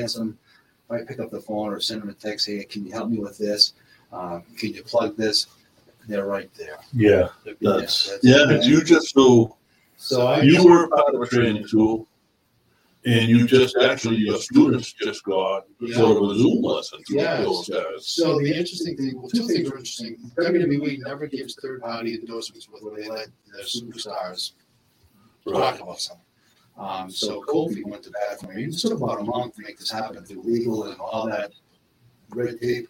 handsome. If I pick up the phone or send them a text, hey, can you help me with this? Uh, can you plug this? They're right there. Yeah. That's, yeah, but you just so So I. you were part of a training school, and you just actually your students just got sort of a Zoom lesson Yes. those guys. So the interesting thing, well, two things are interesting. WWE never gives third-party endorsements where they let their superstars Right. talk about something. Um, so Kofi went to bat for me. It took about a month to make this happen through legal and all that red tape.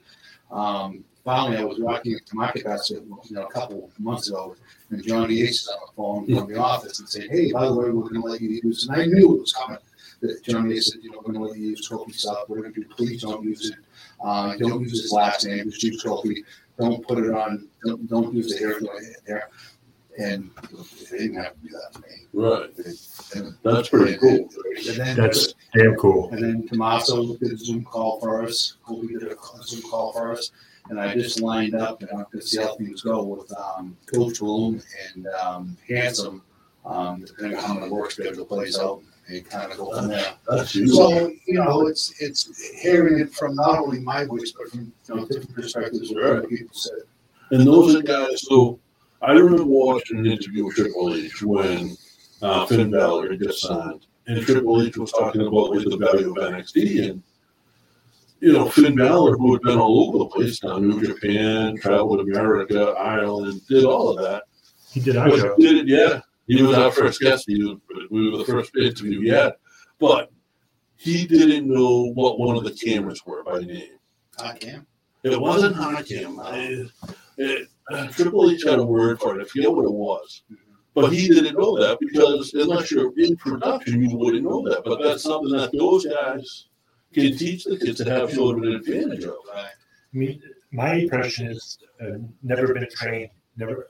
Um, finally, I was walking to my Basket, you know, a couple months ago, and Johnny Yates is on the phone from the office and said, "Hey, by the way, we're going to let you use." And I knew it was coming. That Johnny Yates said, "You know, we're going to let you use Kofi stuff. We're going to do. Please don't use it. Uh, don't use his last name. Just use Kofi. Don't put it on. Don't, don't use the hair there." And they didn't have to do that to me. Right. And- That's pretty cool. And then, That's damn cool. and then Tommaso did a Zoom call for us. Kofi did a Zoom call for us. And I just lined up and I'm going to see how things go with um, Coach Bloom and um, Handsome, um, depending on how my work schedule plays out and kind of go from there. That's. So, you know, it's it's hearing it from not only my voice, but from you know, different perspectives of what other people said. And those are guys. So I remember watching an interview with Triple H when uh, Finn Balor had just signed, and Triple H was talking about like, the value of NXT, and you know Finn Balor, who had been all over the place, now New Japan, traveled America, Ireland, did all of that. He did our show. did it, yeah. He was our first guest. He was, we were the first interview he had, but he didn't know what one of the cameras were by name. I can. It wasn't hard cam. I- It, uh, Triple H had a word for it. I forget what it was. But he didn't know that because unless you're in production, you wouldn't know that. But that's something that those guys can teach the kids to have sort of an advantage of. Right. I mean, my impression is uh, never been trained, never.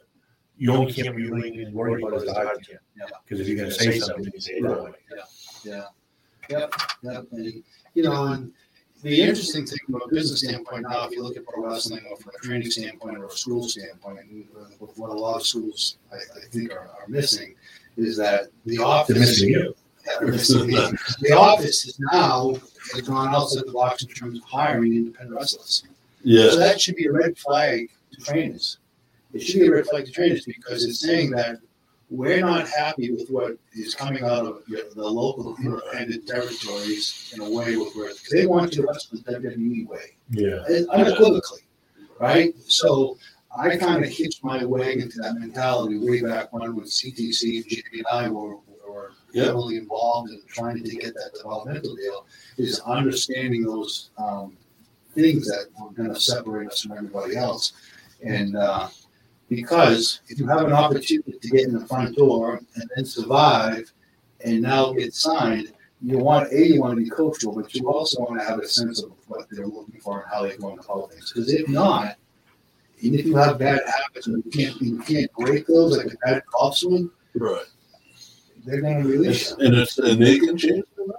You only can't really even worry about is the hard cam. Yeah. Because if you're going to say something, you say it that way. Yeah. Yep. Yep. And, you know, and the interesting thing from a business standpoint now, if you look at pro wrestling or from a training standpoint or a school standpoint, and uh, with what a lot of schools I, I think are, are missing, is that the office. Missing you. The office is now has gone outside the box in terms of hiring independent wrestlers. So that should be a red flag to trainers. It should be a red flag to trainers because it's saying that we're not happy with what is coming out of your- the local independent territories in a way with where they want you to wrestle the WWE way Yeah. and unequivocally, right? So I kind of hitched my wagon to that mentality way back when when CTC and JP and I were, were Yeah. heavily involved in trying to get that developmental deal. Is understanding those um, things that were going to separate us from everybody else, and uh, because if you have an opportunity to get in the front door and then survive, and now get signed, you want a you want to be coachable, but you also want to have a sense of what they're looking for and how they're going to follow things. Because if not, even if you have bad habits and you can't you can't break those like a bad golf swing, Right. they're going to release. And it's and they can change their mind.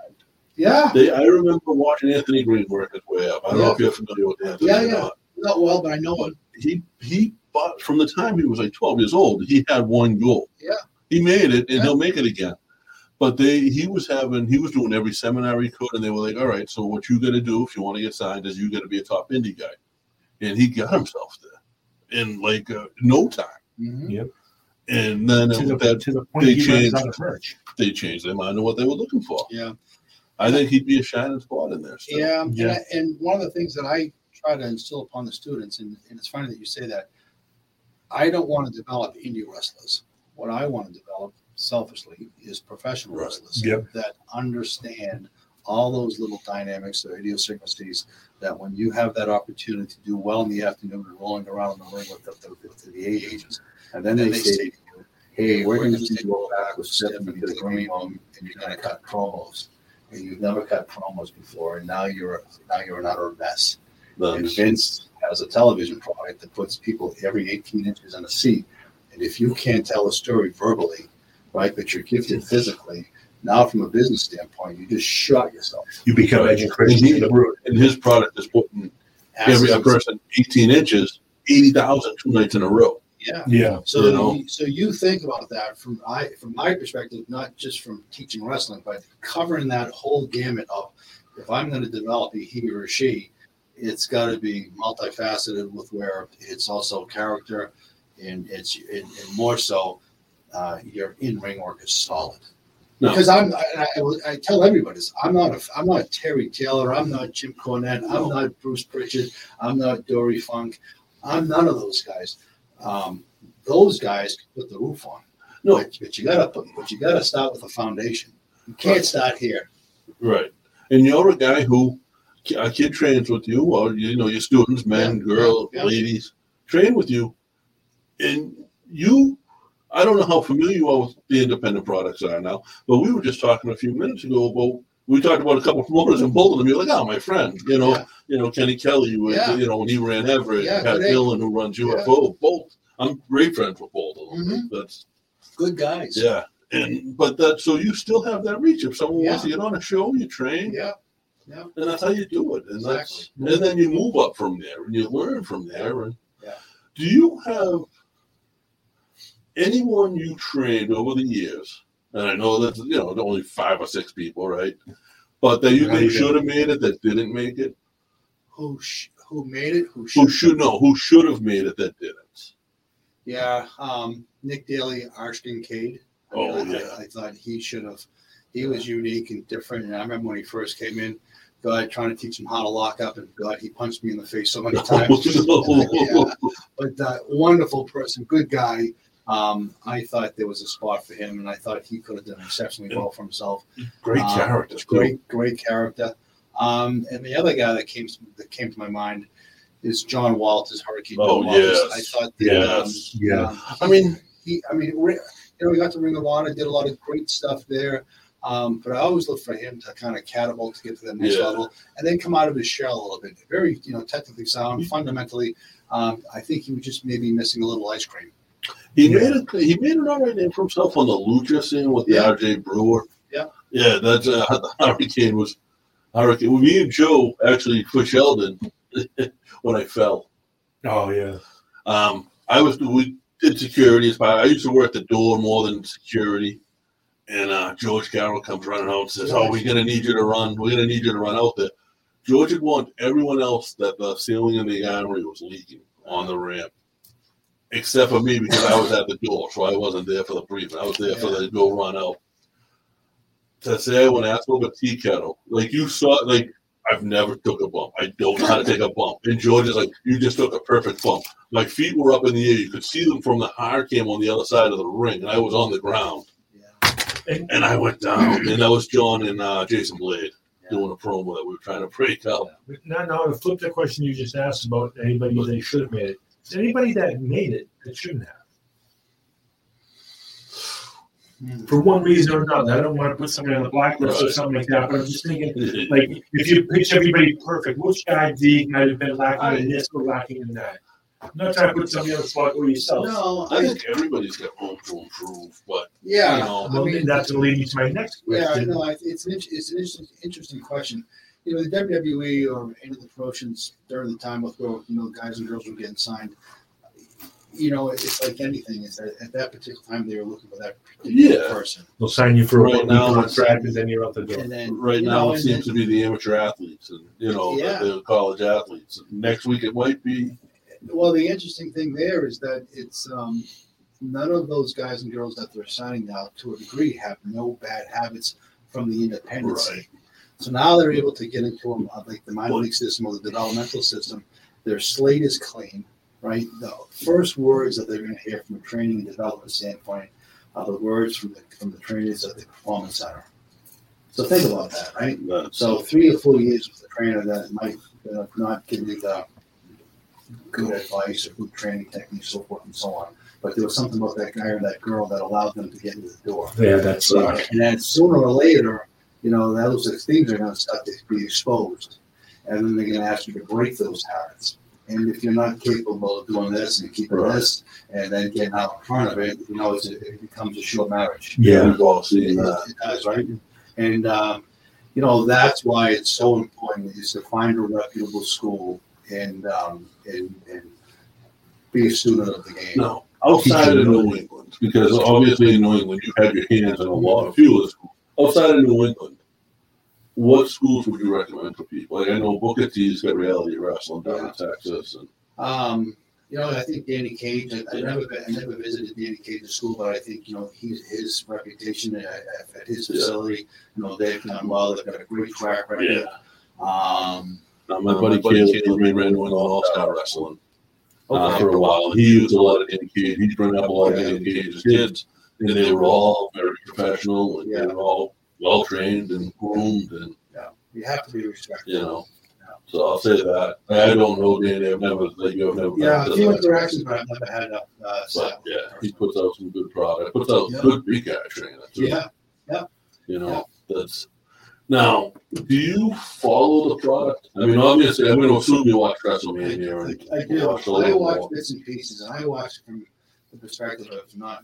Yeah, They, I remember watching Anthony Green work his way up. I don't know if you're familiar with Anthony. Yeah, yeah. not. not well, but I know it. he he but from the time he was like 12 years old he had one goal Yeah. he made it and Yeah. he'll make it again but they he was having he was doing every seminar he could and they were like all right so what you got to do if you want to get signed is you got to be a top indie guy and he got himself there in like uh, no time Mhm. and then To the, that to the point they he runs changed. out of merch. they changed their mind on what they were looking for Yeah. i think he'd be a shining spot in there still. Yeah, Yeah. And, I, and one of the things that I try to instill upon the students, and, and it's funny that you say that, I don't want to develop indie wrestlers. What I want to develop, selfishly, is professional Right. wrestlers Yep. that understand all those little dynamics or idiosyncrasies that when you have that opportunity to do well in the afternoon and rolling around in the ring with the, the, with the A agents, and then they say, to you, hey, we're going to see you go back with Stephanie to the green room and you're going to cut promos and you've never cut promos before, and now you're now you're another mess. And Vince has a television product that puts people every 18 inches in a seat, and if you can't tell a story verbally, right, but you're gifted physically, now from a business standpoint, you just shot yourself. You become Right. Edge and Christian the Brood. and his product is putting every person 18 inches 80,000 two nights in a row Yeah. Yeah. So You know? so you think about that from I from my perspective, not just from teaching wrestling, but covering that whole gamut of if I'm going to develop a he or a she, it's got to be multifaceted with where it's also character and it's and, and more so uh, your in ring work is solid. No. Because I'm, I, I, I tell everybody this. I'm not a, I'm not Terry Taylor. I'm not Jim Cornette. I'm not Bruce Prichard. I'm not Dory Funk. I'm none of those guys. Um, those guys put the roof on. No. but, but you gotta put, but you gotta start with a foundation. You can't Right. start here. Right. And you're a guy who kid trains with you, or you know, your students, men, Yeah, girls, yeah, yeah. ladies, train with you, and you. I don't know how familiar you are with the independent products are now, but we were just talking a few minutes ago about. We talked about a couple of promoters in Bolton, and you're like, "Oh, my friend, you know, Yeah. you know Kenny Kelly, with, Yeah. you know, when he ran Everett, Yeah, Pat. Dillon, who runs UFO, Bolt. I'm great friends with Bolt. Mhm. That's Good guys. yeah, and but that so you still have that reach. If someone wants to get on a show, you train, Yeah. Yeah. and that's how you do it. And that's and then you move up from there, and you learn from there. And Yeah. do you have anyone you trained over the years? And I know that's you know only five or six people, right? But that you Right. think should have made it that didn't make it. Who sh- who made it? Who Who should? should know? Who should have made it that didn't? Yeah. Um, Nick Daly, Arshton Cade. I Oh, I- yeah. I, thought he should have. He was unique and different. And I remember when he first came in, God trying to teach him how to lock up, and God, he punched me in the face so many times. Yeah. But uh, wonderful person, good guy. Um, I thought there was a spot for him, and I thought he could have done exceptionally well for himself. Great Um, character. Great, great character. Um, and the other guy that came that came to my mind is John Walters, Hurricane. Oh, John Walters. yes. I thought that. Yes. Um, Yeah. um, I mean, he, I mean, you know, he got to Ring of Honor, did a lot of great stuff there. Um, but I always look for him to kind of catapult to get to the next Yeah. level, and then come out of his shell a little bit. Very, you know, technically sound, fundamentally. Um, I think he was just maybe missing a little ice cream. He made it. He made an alright name for himself on the Lucha scene with the Yeah. R.J. Brewer. Yeah. yeah. That's uh, the Hurricane was Hurricane. Well, me and Joe actually for Sheldon when I fell. Oh yeah. Um, I was we did security. as part- I used to work the door more than security. And uh, George Carroll comes running out and says, "Oh, we're gonna need you to run. We're gonna need you to run out there." George had warned everyone else that the ceiling in the armory was leaking on the ramp, except for me because I was at the door, so I wasn't there for the briefing. I was there for the go run out. To say I went ask over tea kettle, like you saw, like I've never took a bump. I don't know how to take a bump. And George is like, you just took a perfect bump. My feet were up in the air. You could see them from the hard cam on the other side of the ring, and I was on the ground. Yeah. And I went down, and that was John and uh, Jason Blade doing a promo that we were trying to break up. Now, now to flip the question you just asked about anybody that should have made it. Is anybody that made it that shouldn't have? Hmm. For one reason or another. I don't want to put somebody on the blacklist or something like that, but I'm just thinking, like, if you pitch everybody perfect, which guy D might have been lacking in this or lacking in that? I'm not trying to put somebody on the spot or yourself. No, I I, think everybody's got room to improve, but yeah. you know, I mean, that's going to lead me to my next question. Yeah, no, I- it's an it's an interesting, interesting question. You know, the WWE or any of the promotions during the time with where you know guys and girls were getting signed. You know, it's like anything. Is that at that particular time they were looking for that particular Yeah. person, They'll sign you for a Right one now, week contract and then you're out the door. and then right now know, it seems then- to be the amateur athletes and you know Yeah. the, the college athletes. Next week it might be Well, the interesting thing there is that it's um, none of those guys and girls that they're signing now, to a degree, have no bad habits from the independence. Right. So now they're able to get into them uh, like the minor league system or the developmental system. Their slate is clean, right? The first words that they're going to hear from a training and development standpoint are the words from the from the trainers at the performance center. So think about that, right? that. So three or four years with a trainer that might uh, not give you the good advice or good training techniques, so forth and so on. But there was something about that guy or that girl that allowed them to get into the door. Yeah, that's So, right. and then sooner or later, you know, those things are going to start to be exposed. And then they're going to ask you to break those habits. And if you're not capable of doing this and keeping Right. this and then getting out in front of it, you know, it's, it becomes a short marriage. Yeah. we've all It, seen that. it does, right? And, um, you know, that's why it's so important is to find a reputable school and, um, and, and be a student of the game. No, outside of New England, because obviously in New England you have your hands in a lot of few schools. Outside of New England, what schools would you recommend for people? Like I know Booker T's got reality wrestling down in Texas, and Um, you know, I think Danny Cage. I, I never, I never visited Danny Cage's school, but I think you know he's his reputation at, at his Yeah. facility. You know, they've done well. They've got a great track record. Um, now my buddy Caleb, Caleb ran one all star wrestling uh, for a while. He used a lot of Danny Cage. He'd bring up a lot of Danny Cage's kids, and they were all very professional, and they were all well trained and groomed, and yeah, you have to be respectful. you know. So I'll say that. I don't know Danny. I've never like you. I've never. Yeah, to a few interactions, but I've never had a. Uh, But yeah, he puts out some good product. Puts out Yeah. good big guy training. Too. yeah. You know, that's now. Do you follow the product? I mean, obviously, I'm going to assume you watch WrestleMania. And I do. watch a I little watch more. bits and pieces, and I watch from the perspective of not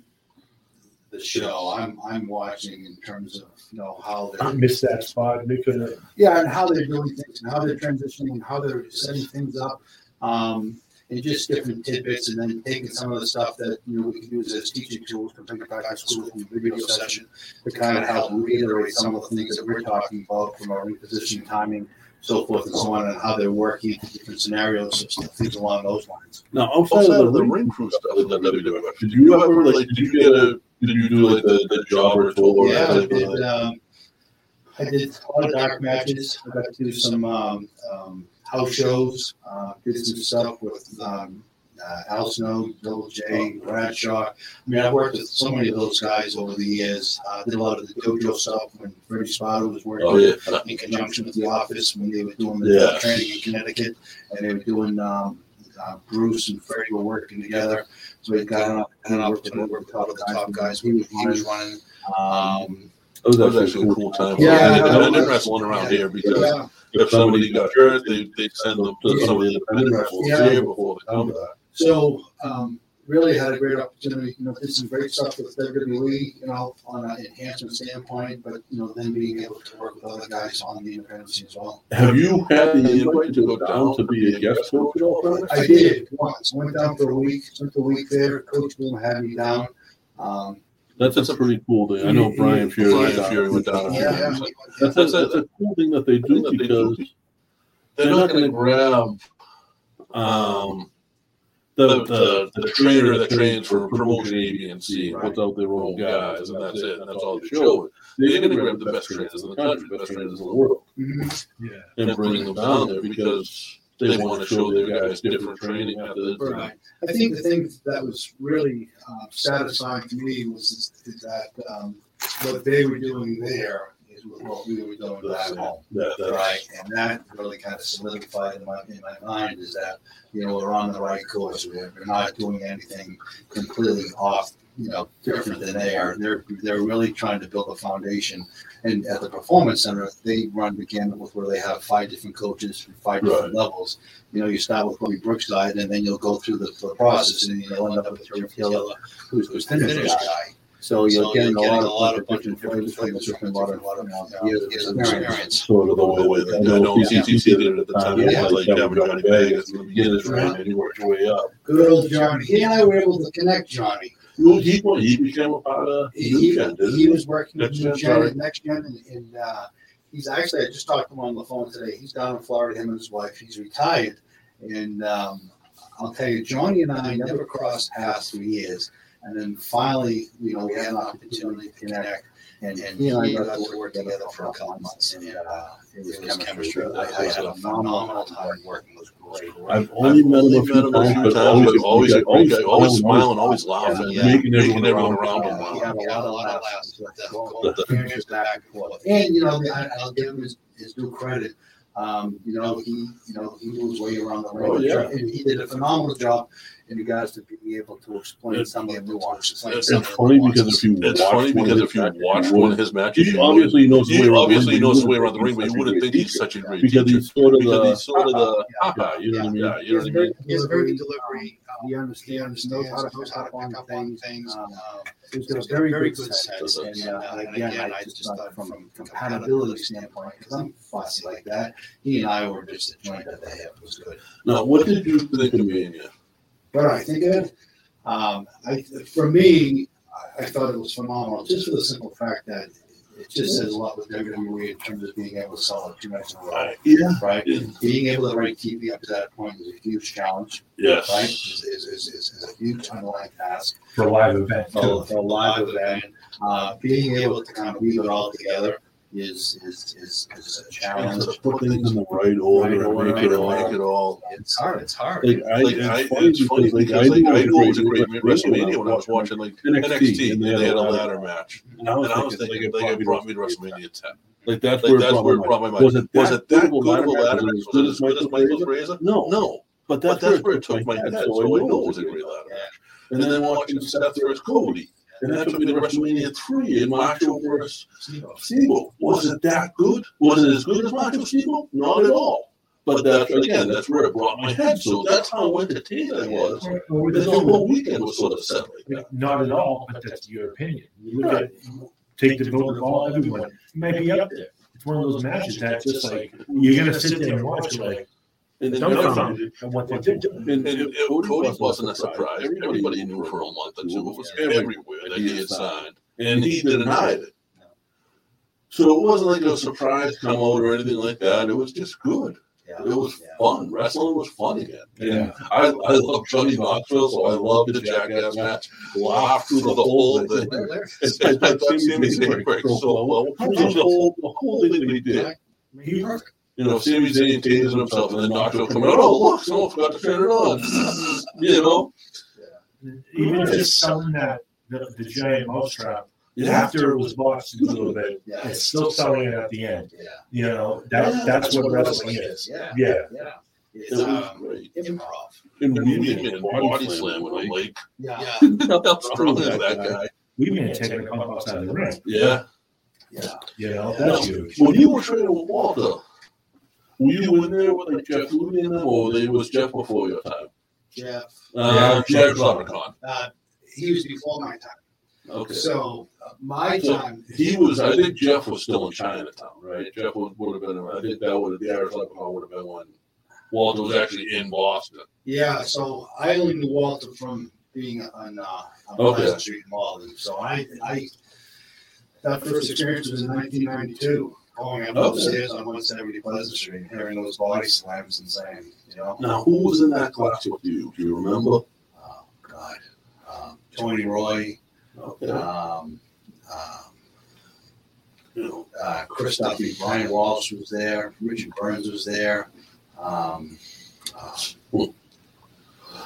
the show. I'm I'm watching in terms of you know how I they're missed that spot. They couldn't. yeah, and how they're doing things, and how they're transitioning, and how they're setting things up, um, and just different tidbits, and then taking some of the stuff that you know we can use as teaching tools to bring it back to school from the video session to kind of help reiterate some of the things that we're talking about from our repositioning timing. So forth and so on, and how they're working in different scenarios, and things along those lines. Now, outside of the ring crew stuff that doing, did you ever like? Did you get a? Did you do like the the tour? or Yeah, I did. Um, I did a lot of dark matches. I got to do some um, um, house shows. Uh, did some stuff with um, uh, Al Snow, Bill J, Bradshaw. I mean, I've worked with so many of those guys over the years. Uh, did a lot of the dojo stuff when Freddie Spada was working Oh yeah. in conjunction with the office when they were doing the Yeah. training in Connecticut, and they were doing. Um, uh, Bruce and Freddie were working together, so he got an opportunity to work with the top, top guys. He was, he was running. Um, That was actually a cool time. Yeah. I didn't, I didn't wrestle around here because yeah. if somebody got hurt, they they send them to some of the independent wrestlers Yeah. here before they come back. So um, really had a great opportunity. You know, did some great stuff with WWE. You know, on an enhancement standpoint, but you know, then being able to work with other guys on the independent scene as well. Have you had the invite to go down to be a guest coach at all? Frank? I did once. Went down for a week. Spent a week there. Coach Bloom had me down. Um, That's a pretty cool thing. I know Brian Fury. Brian went Fury went down. down. yeah, That's a, that's a cool thing that they do because They're not going to grab um, the, the, the, the trainer that trains for promotion A, B, and C and puts out their own guys, and that's it. And that's all they show. They're going to grab the best trainers in the country, best trainers in the world. Yeah. and bring them down there because they want to show their guys different training methods. Right. I think the thing that was really uh, satisfying to me was is, is that um, what they were doing there what we were doing back home. Right, and that really kind of solidified in my, in my mind is that, you know, we're on the right course. We're, we're not doing anything completely off, you know, different than they are. They're, they're really trying to build a foundation. And at the Performance Center, they run the gamut with where they have five different coaches from five different levels. You know, you start with Robbie Brookside, and then you'll go through the, the process, and you'll end up with Jim Killer, who's the finish guy. So you're getting a lot of different flavors from the different lot of, you know, years of experience. sort of the way that I know CCC did it at the time. Yeah. Yeah. Like Kevin Johnny Vegas in the beginning, right? and you worked your way up. Good old Johnny. He and I were able to connect Johnny. Well, he, he became a part of He, New he, Gen, didn't he he? was working with Next New Gen, Gen, and Next Gen, and, and uh, he's actually, I just talked to him on the phone today. He's down in Florida, him and his wife. He's retired. And um, I'll tell you, Johnny and I never crossed paths for years. And then finally, you know, we had an opportunity to connect. And, and he and I got to work together for a couple months. And uh, it was chemistry. I, I had a phenomenal time working. It was great. I've only met him a Met him few a times, few but times, but always, always, a great guy, always smiling, always laughing, Yeah. making making everyone everyone around around him. him He laugh. had a lot of laughs. The experience back and you know, I, I'll give him his, his due credit. Um, you know, he, you know, he knew way around the Oh, ring. yeah. And he did a phenomenal job in regards to being able to explain some of the nuances. It's of It's the funny nuances. because if you It's watch funny one because of if you his matches, watch one of his matches, he you obviously knows his way he obviously the knows his way around the ring, but you wouldn't think he's such a great because teacher. he's sort of Because the he's uh, sort of the, uh-uh, uh-uh, yeah, you know what I mean. yeah, you know what I mean. He has a very good um, delivery. He understands, knows how to pick up on things. Um, He's got a very, very good sense. And, uh, and again, I just thought from a compatibility standpoint, because I'm fussy like that, he and I were just a joint at the hip. It was good. Now, what did you think of Mania? What do I think of it? Um, I, for me, I, I thought it was phenomenal, just for the simple fact that it just says a lot with WWE in terms of being able to sell it two nights in a row, Yeah. right? Yeah. Being able to rate TV up to that point is a huge challenge, Yes. right? Is, is, is, is, is a huge underlying task For a live event. for, for a live event. Uh, being able to kind of weave it all together is, is, is, is a And challenge. to put things in the right order and make it all. Make it all. It's hard, it's hard. Like, I, Like, I, it's funny it's funny because, because like, I knew it was a great WrestleMania WrestleMania when I was watching like NXT, NXT and and they had a ladder match. And I And was I was thinking, thinking, like, like, it brought me to WrestleMania 10. Like that's Like, where that's it where it brought brought my my mind. Was it Was that it that good good of a ladder ladder match? match? Was it as good as as good as Michael Michael Razor? Razor? No. No. But But that's, that's where where it took my head. head. So I know it was a great ladder Yeah. match. And then watching Seth versus Cody. And that took me to WrestleMania 3 and Macho versus Steamboat. Was it that good? Was it as good as Macho Steamboat? Not at all. But that's again, that's where it brought my head. So that's how entertained I was. Or The the whole weekend was sort of set like that. Not at all, but that's your opinion. You look at, take the vote of all, everyone, it may be up there. It's one of those matches that just like, you're gonna sit there and watch it like, And then dumbfounded at what they did. And, And and it, Cody wasn't a surprise. Everybody knew for a month or two. It was everywhere that he had signed. And he denied it. So it wasn't like a surprise come out or anything like that. It was just good. Yeah. It was Yeah. fun. Wrestling was fun again. Yeah. I, I love Johnny Knoxville, so I loved the Jackass match. Laughed through the whole thing. It's I like thought that Sami so well. The whole, the whole thing that he did. He, You know, Sami Zayn tasing himself and then Knoxville coming out. Oh, look, someone forgot to turn it on. You know? even if just selling that, the, the giant mousetrap, Yeah. after it was botched a little bit, Yeah. it's still selling it at the end. Yeah. You know, that, that's what wrestling is. Yeah. Yeah. Yeah. It's um, great. improv. And And we we did did body slam with him. Like, Yeah. how strong is that guy? We may have taken a pump outside the ring. Yeah. Yeah. You know, that's huge. When you were training with Walter, were you in there with like Jeff and them, or they was Jeff before your time? Jeff. Uh, Jeff Leprechaun. Uh, he was before my time. Okay. So uh, my So time. he was. I think Jeff was still in Chinatown, right? Jeff would, would have been. I think that would have the Irish Leprechaun would have been one. Walter was actually in Boston. Yeah. So I only knew Walter from being on, uh, on Okay. Pleasant Street in Malden. So I, I, that first experience was in 1992. Going Okay. upstairs on 170 Pleasant Street, hearing those body slams and saying, you know, Now, who was in that class with you? Do you remember? oh God, um, Tony Roy, Okay. um, um, You know, uh, Chris Duffy, Brian Walsh was there, Richard Burns was there. Um, uh,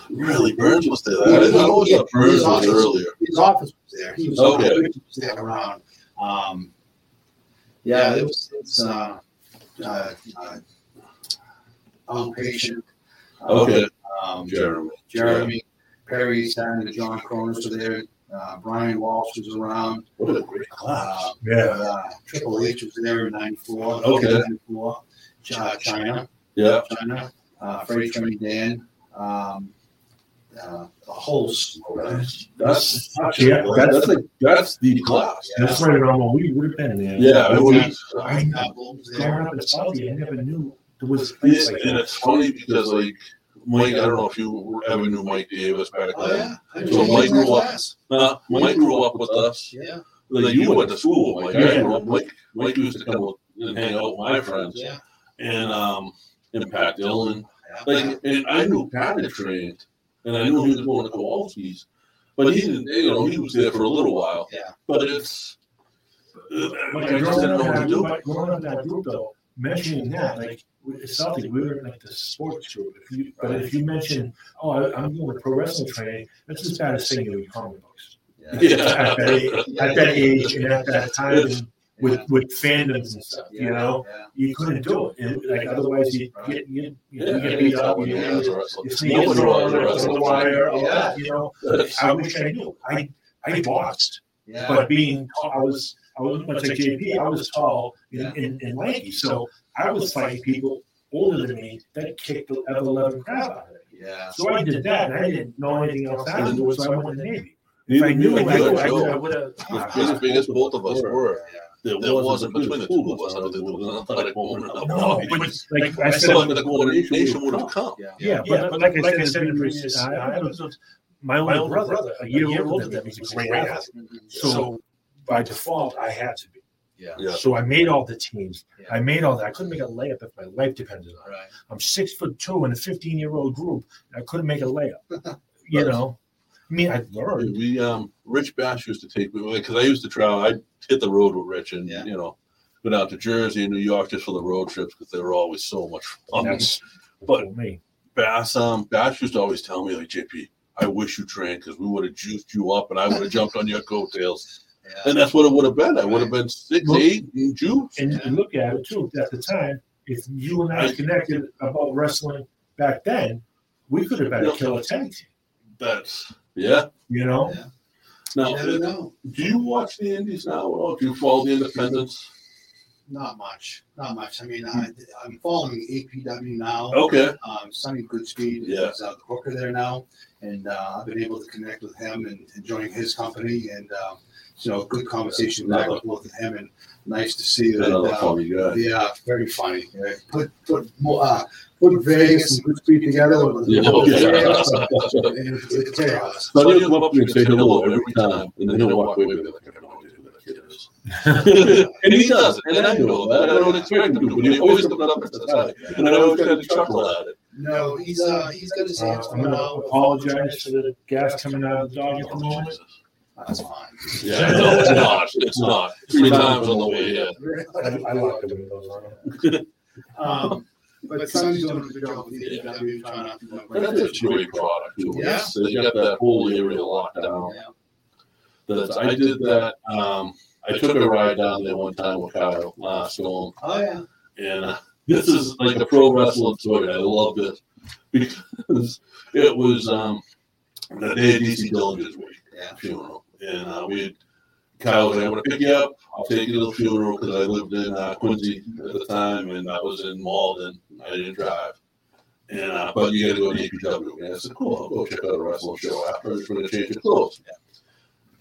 really, Burns was there. I didn't know Yeah, Burns his was office- earlier. his office was there. He was, Okay. he was there around. Um, yeah, it was it's uh, uh, uh, outpatient. Uh, Okay. Um, Jeremy. Jeremy Perry, Saturn, John Kronus were there. Uh, Brian Walsh was around. What a great class. Uh, Yeah. uh, Triple H was there in '94. Okay. '94. Chyna, Yeah. Chyna, uh, Freight Train Dan, um, uh, a whole slew. That's that's Yeah, that's that's, like, that's the class. That's right around when we would have been there. Yeah, it was. Ryan Apple Growing there. up in Southie, I never knew there was a Yeah, place like and that. it's funny because like Mike, I don't know if you ever knew Mike Davis back Oh then. yeah, I So Mike he was in grew up- class. Uh, Mike grew up with us. Yeah, Like you went to school with Mike. I Yeah. grew up. Mike, Mike used to come and hang out with my friends yeah. and um and Pat Dillon. yeah. Like and I knew Pat had trained and I knew he was going to Kowalski's. But he didn't you know, he was there for a little while. Yeah. But it's Like, I just growing didn't know what to do. group, growing up in that group though, mentioning that, like, with Celtic, we were in like the sports group. If you, but if you mention, oh, I, I'm doing a pro wrestling training, that's as bad as saying you read comic books. Yeah. At that, age, at that age and at that time, and with with fandoms and stuff, you know, Yeah. you couldn't do it. And, like otherwise, you get you, you, yeah, you get beat up. You, yeah, you, it's you sneak Nobody through wanted to on wrestle. the wire, all Yeah. that, you know. I wish I knew. I I boxed. Yeah. But being tall, I was I wasn't much like JP. I was tall and, and, and lanky, so I was fighting people older than me that kicked the ever loving crap out of me. yeah. So I did that, and I didn't know anything else afterwards. So I went to the Navy. If I knew, I I. would I would have. As big as both of us were. There There wasn't between the two of us. I don't think there was an athletic moment. No, but like I said, So the coordination would have come. Yeah. yeah, but, but like, I said in the previous, I, I was, my older brother, a year older than me, was a great athlete. So by default, I had to be. Yeah. Yeah. So I made all the teams. Yeah. I made all that. I couldn't make a layup if my life depended on it. Right. I'm six foot two in a 15 year old group. And I couldn't make a layup. you know, I mean, I learned. We um Rich Bass used to take me because I used to travel. I hit the road with Rich and Yeah. you know go down to Jersey and New York just for the road trips because they were always so much fun. That's But for me. Bass um Bass used to always tell me like JP, I wish you trained because we would have juiced you up and I would have jumped on your coattails. Yeah. And that's what it would have been. I would have been six, Well- eight, and juiced. And you look at it too. At the time, if you and I connected about wrestling back then, we could have been a killer tag team. That's yeah. You know, Yeah. Now, You never know. do you watch the Indies now at all? Do you follow the Independents? Not much. Not much. I mean, I, I'm following APW now. Okay. Um, Sonny Goodspeed Yeah. is uh, the booker there now, and uh, I've been able to connect with him and, and joining his company, and um, you know, good conversation back and forth with him, and nice to see that. Uh, funny guy. yeah, very funny. Yeah. Put put more uh, put Vegas and Goodspeed together with Yeah. and it's chaos. So he'll come up to me and say hello every time, and then he'll walk away with it like, I have no idea who that kid is. and he does, and I know that. I don't expect him to, but he always comes up and says hi. And I always kind of chuckle at it. No, he's uh he's got his uh, I'm going to apologize for the gas coming out of the dog at the moment. That's fine. Yeah, no, it's not. It's not. Three times on the way here. I, I locked the windows on. Um, but Sonny's doing a good job with the APW, trying not to. you know, That's a great product, too. Yeah. They got that whole area locked down. Yeah. That's, I did that. Um, I took a ride down there one time with Kyle last storm. Oh yeah. And uh, this is like a pro wrestling story. I loved it because it was um, the day DC Dillinger's week Yeah. funeral. And uh, we, Kyle was going to pick you up. I'll take you to the funeral because I lived in uh, Quincy at the time and I was in Malden. I didn't drive. And uh, but you got to go to APW. And I said, cool, I'll go check out a wrestling show after. I'm going to change your clothes.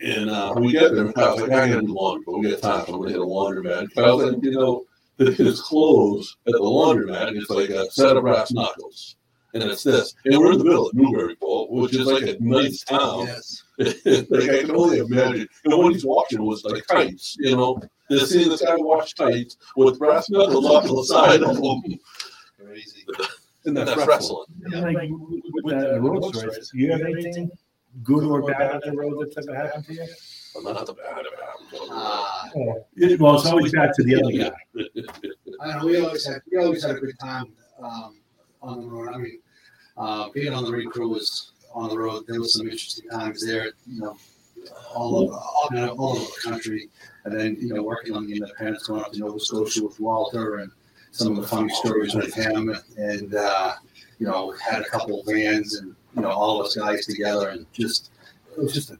And uh, we get there, and Kyle's like, I got to do laundry, but we got time, so I'm going to hit a laundromat. Kyle's like, you know, his clothes at the laundromat is like a set of brass knuckles. And it's this. And we're in the middle of Newburyport, which is like a nice town. Yes. Like I can only imagine. And what he's watching was like tights, you know. They're seeing this guy watch tights with brass knuckles off to the side of them. Crazy. And that's wrestling. And like with that road stories, you have anything good or bad on the road that's ever happened to you? But not the bad about Oh, it- well, it's always back to the other guy. I know. We always had we always had a good time um, on the road. I mean, uh, being on the ring crew was on the road. There was some interesting times there. You know, all over all, you know, all over the country, and then you know working on the independents, going up to Nova Scotia with Walter, and some of the funny stories with him, and uh, you know had a couple of vans, and you know all of us guys together, and just it was just a,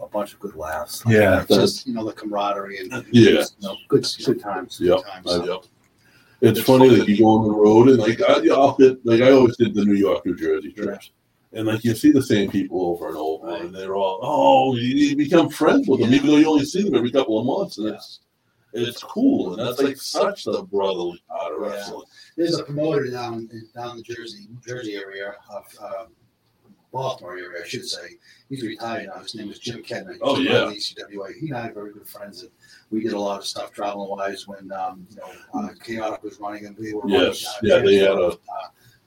a bunch of good laughs. Yeah. just you know the camaraderie and Yeah. you know, good good times. Good Yep. times. I- yep. It's funny that you go on the road and like I, I'll hit, like I always did the New York, New Jersey trips, and like you see the same people over and over, and they're all oh you, become friends with them even though you only see them every couple of months, and it's it's cool, and that's like such the brotherly part of Yeah. wrestling. There's a promoter down down the Jersey Jersey area of um, Baltimore area, I should say. He's retired now. His name is Jim Kettner. Oh, yeah. the ECWA. He and I are very good friends, and we did a lot of stuff traveling wise when um, you know uh, Chaotic was running, and we were Yes. running, Yeah, they had a- uh,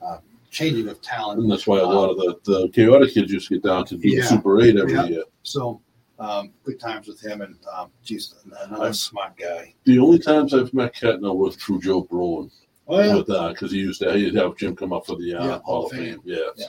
uh, changing of talent. And that's why a lot of the, the chaotic kids just get down to do Yeah. Super 8 every Yeah. year. So um, good times with him, and um, geez, another smart guy. The only times I've met Kettner was through Joe Bruin. Oh yeah, with that because he used to he'd have Jim come up for the uh, Yeah, Hall of Fame. Yes. Yeah.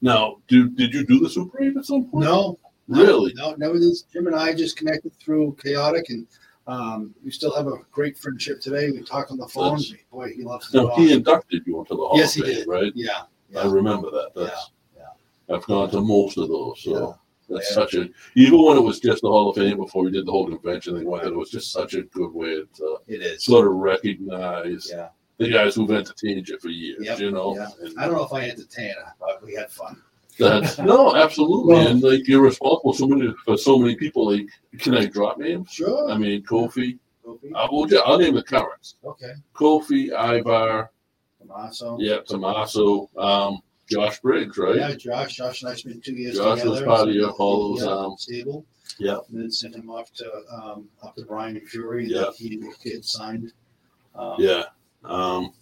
Now, do did you do the Super 8 at some point? no, Really? No, never did. Jim and I just connected through Chaotic, and um, we still have a great friendship today. We talk on the phone. That's- Boy, he loves Now, he inducted you into the Hall Yes, of he Fame, did. right? Yeah, I remember that. That's, yeah. I've gone to most of those. So that's Yeah. such a, even when it was just the Hall of Fame before we did the whole convention thing, it it was just such a good way to it is. sort of recognize Yeah, the guys who've entertained you for years, Yep, you know? yeah. And I don't know if I entertain her, but we had fun. That's, no, absolutely. Well- and like you're responsible so many, for so many people. Like, can I drop names? Sure. I mean, Kofi, Kofi. I will ju- I'll name the currents. Okay. Kofi, Ivar, Tommaso. yeah, Tommaso, um, Josh Briggs, right? Yeah, Josh. Josh and I spent two years Josh together. was part of your Apollo's, Yeah, um, stable. Yeah. And then sent him off to um, up to Brian and Fury. Yeah. That he get signed. Um, Yeah. Um,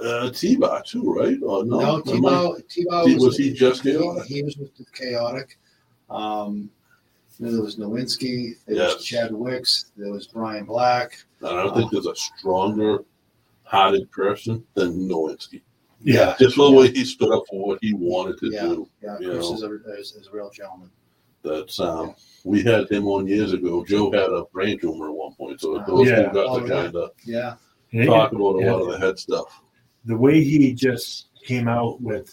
uh, T-Bar too, right? Or no? No, Am I- Tebow. Tebow T- was he just he, chaotic? he was with the chaotic. Um, there was Nowinski. There Yes. was Chad Wicks. There was Brian Black. I don't think there's a stronger hearted person than Nowinski. Yeah. Just for the way he stood up for what he wanted to Yeah. do. Yeah, You Chris is a, is, is a real gentleman. That's um we had him on years ago. Joe had a brain tumor at one point, so those Yeah. two got Oh, to yeah. kind of Yeah. Talk about a lot of the head stuff. The way he just came out with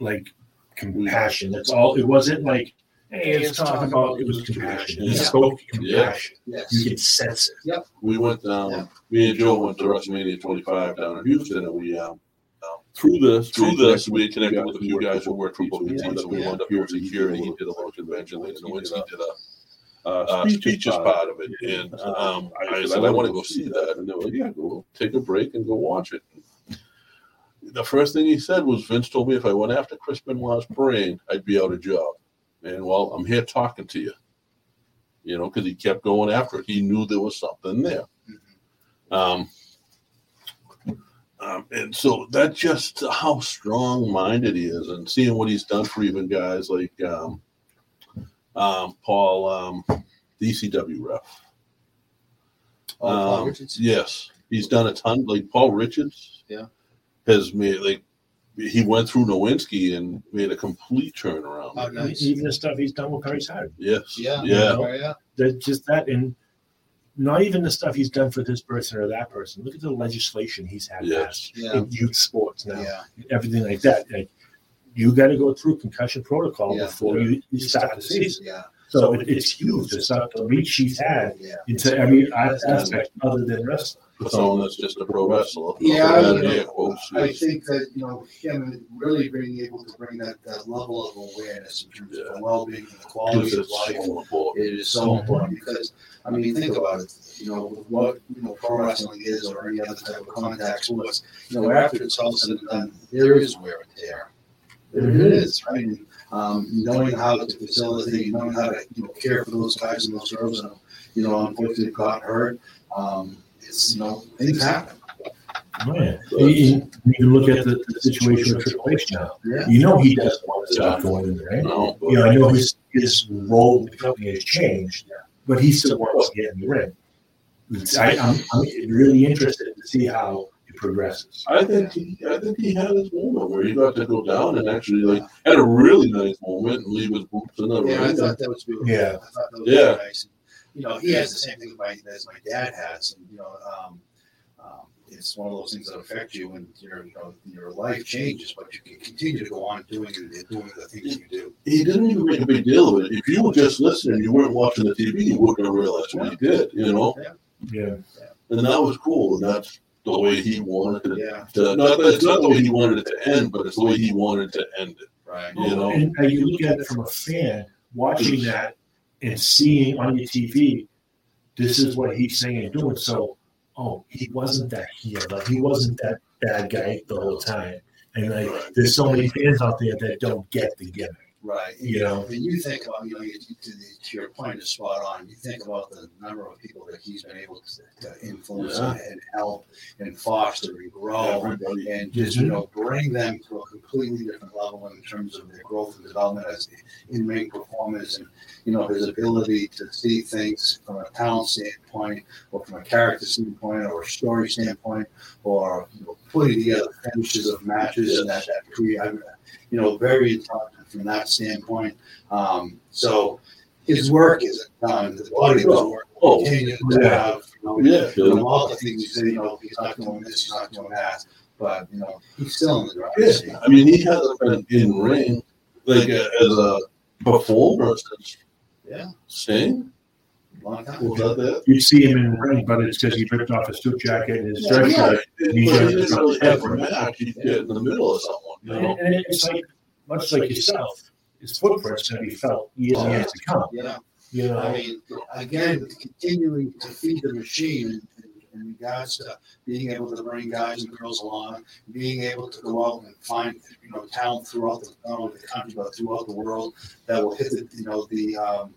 like compassion. That's all. It wasn't like, hey, let's talk about. It was compassion. He Yeah. spoke compassion. Yes. You can sense it. Yep. We went down. Yeah. Me and Joe went to WrestleMania 25 down in Houston, and we um, through this Through we this, we connected with a few guys who worked for Booker Yeah. T. So we Yeah. wound up here with security. He did a little convention. Later, and Winston did a uh, Uh, speeches part of it, and um, I said I want to go see that, and they were like, "Yeah, go take a break and go watch it." The first thing he said was, "Vince told me if I went after Chris Benoit's brain, I'd be out of job." And well, I'm here talking to you, you know, because he kept going after it. He knew there was something there. Um, um, and so that's just how strong minded he is, and seeing what he's done for even guys like um, um, Paul, um, DCW ref. Oh, Paul Um, Richards? Yes, he's done a ton. Like Paul Richards, Yeah. Has made like he went through Nowinski and made a complete turnaround. Oh, nice. Even the stuff he's done with Perry's Hard. Yes, Yeah. yeah, Oh, yeah. That just that, and not even the stuff he's done for this person or that person. Look at the legislation he's had Yes. passed Yeah. in youth sports now, Yeah. everything like that. Like, you got to go through concussion protocol Yeah. before you, you start the season. Yeah. So it, it's huge. It's not the reach he's had Yeah. into every aspect other than wrestling. For someone that's just a pro wrestler. Yeah, That you know, air quotes, I yes. think that, you know, him really being able to bring that, that level of awareness in terms of well-being and the quality Because of it's life so important. it is so important because I mean think about it. You know what you know pro wrestling is or any other type of contact sports. You know after it's all said and done, there is wear and tear. There it is, right? And, um, knowing how to facilitate, knowing how to you know care for those guys and those girls, and you know unfortunately got hurt. Um, it's you know things happen. Oh, yeah. You, you you look at the, the situation with Triple H now. Yeah. You know he doesn't want to stop going in there, right? No, You know, I know his his role in the company has changed, but he still wants to get in the ring. I, I'm, I'm really interested to see how it progresses. I think he, I think he had his moment where he got to go down and actually like had a really nice moment and leave his boots in the Yeah, I thought that was beautiful. Yeah. I thought that was Yeah. very nice. You know, he has the same thing my, as my dad has, and you know, um, um, it's one of those things that affect you, and your you know, your life changes, but you can continue to go on doing it, doing the things you do. He didn't even make a big deal of it. If you were just listening, you weren't watching the TV, you wouldn't have realized what he did, you know. Yeah. yeah. And that was cool, and that's the way he wanted it Yeah, to. Not it's not the way he wanted it to end, but it's the way he wanted to end it. right. You know. And you look at it from a fan watching that and seeing on your TV, this is what he's saying and doing. So, oh, he wasn't that heel. Like he wasn't that bad guy the whole time. And like, there's so many fans out there that don't get the gimmick. Right. You know. When you think about, you know, you- to, the, to your point is spot on. You think about the number of people that he's been able to, to influence Yeah. and help and foster and grow. Everybody. and just you know bring them to a completely different level in terms of their growth and development as in-ring performers and you know his ability to see things from a talent standpoint or from a character standpoint or a story standpoint or you know, putting together finishes of matches and that, that create you know very intelligent from that standpoint um, so his work isn't done the body of his work will Oh, continue to Yeah. have you know, yeah. you know, all the things you say, you know, he's not doing this, he's not doing that, but you know, he's still in the driver's seat. Yeah, I mean, he hasn't been in ring like uh, as a performer since Yeah, Sting. long that that? You see him in the ring, but it's because he ripped off his suit jacket and his Yeah, dress yeah. shirt. But he didn't really have a match. He'd in the middle of someone, you know. And, and it's like, much like yourself, his footprint's going to be felt years and years to come. Yeah, You know, I mean, again, continuing to feed the machine in, in regards to being able to bring guys and girls along, being able to go out and find, you know, talent throughout the, not only the country, but throughout the world that will hit the, you know, the, um,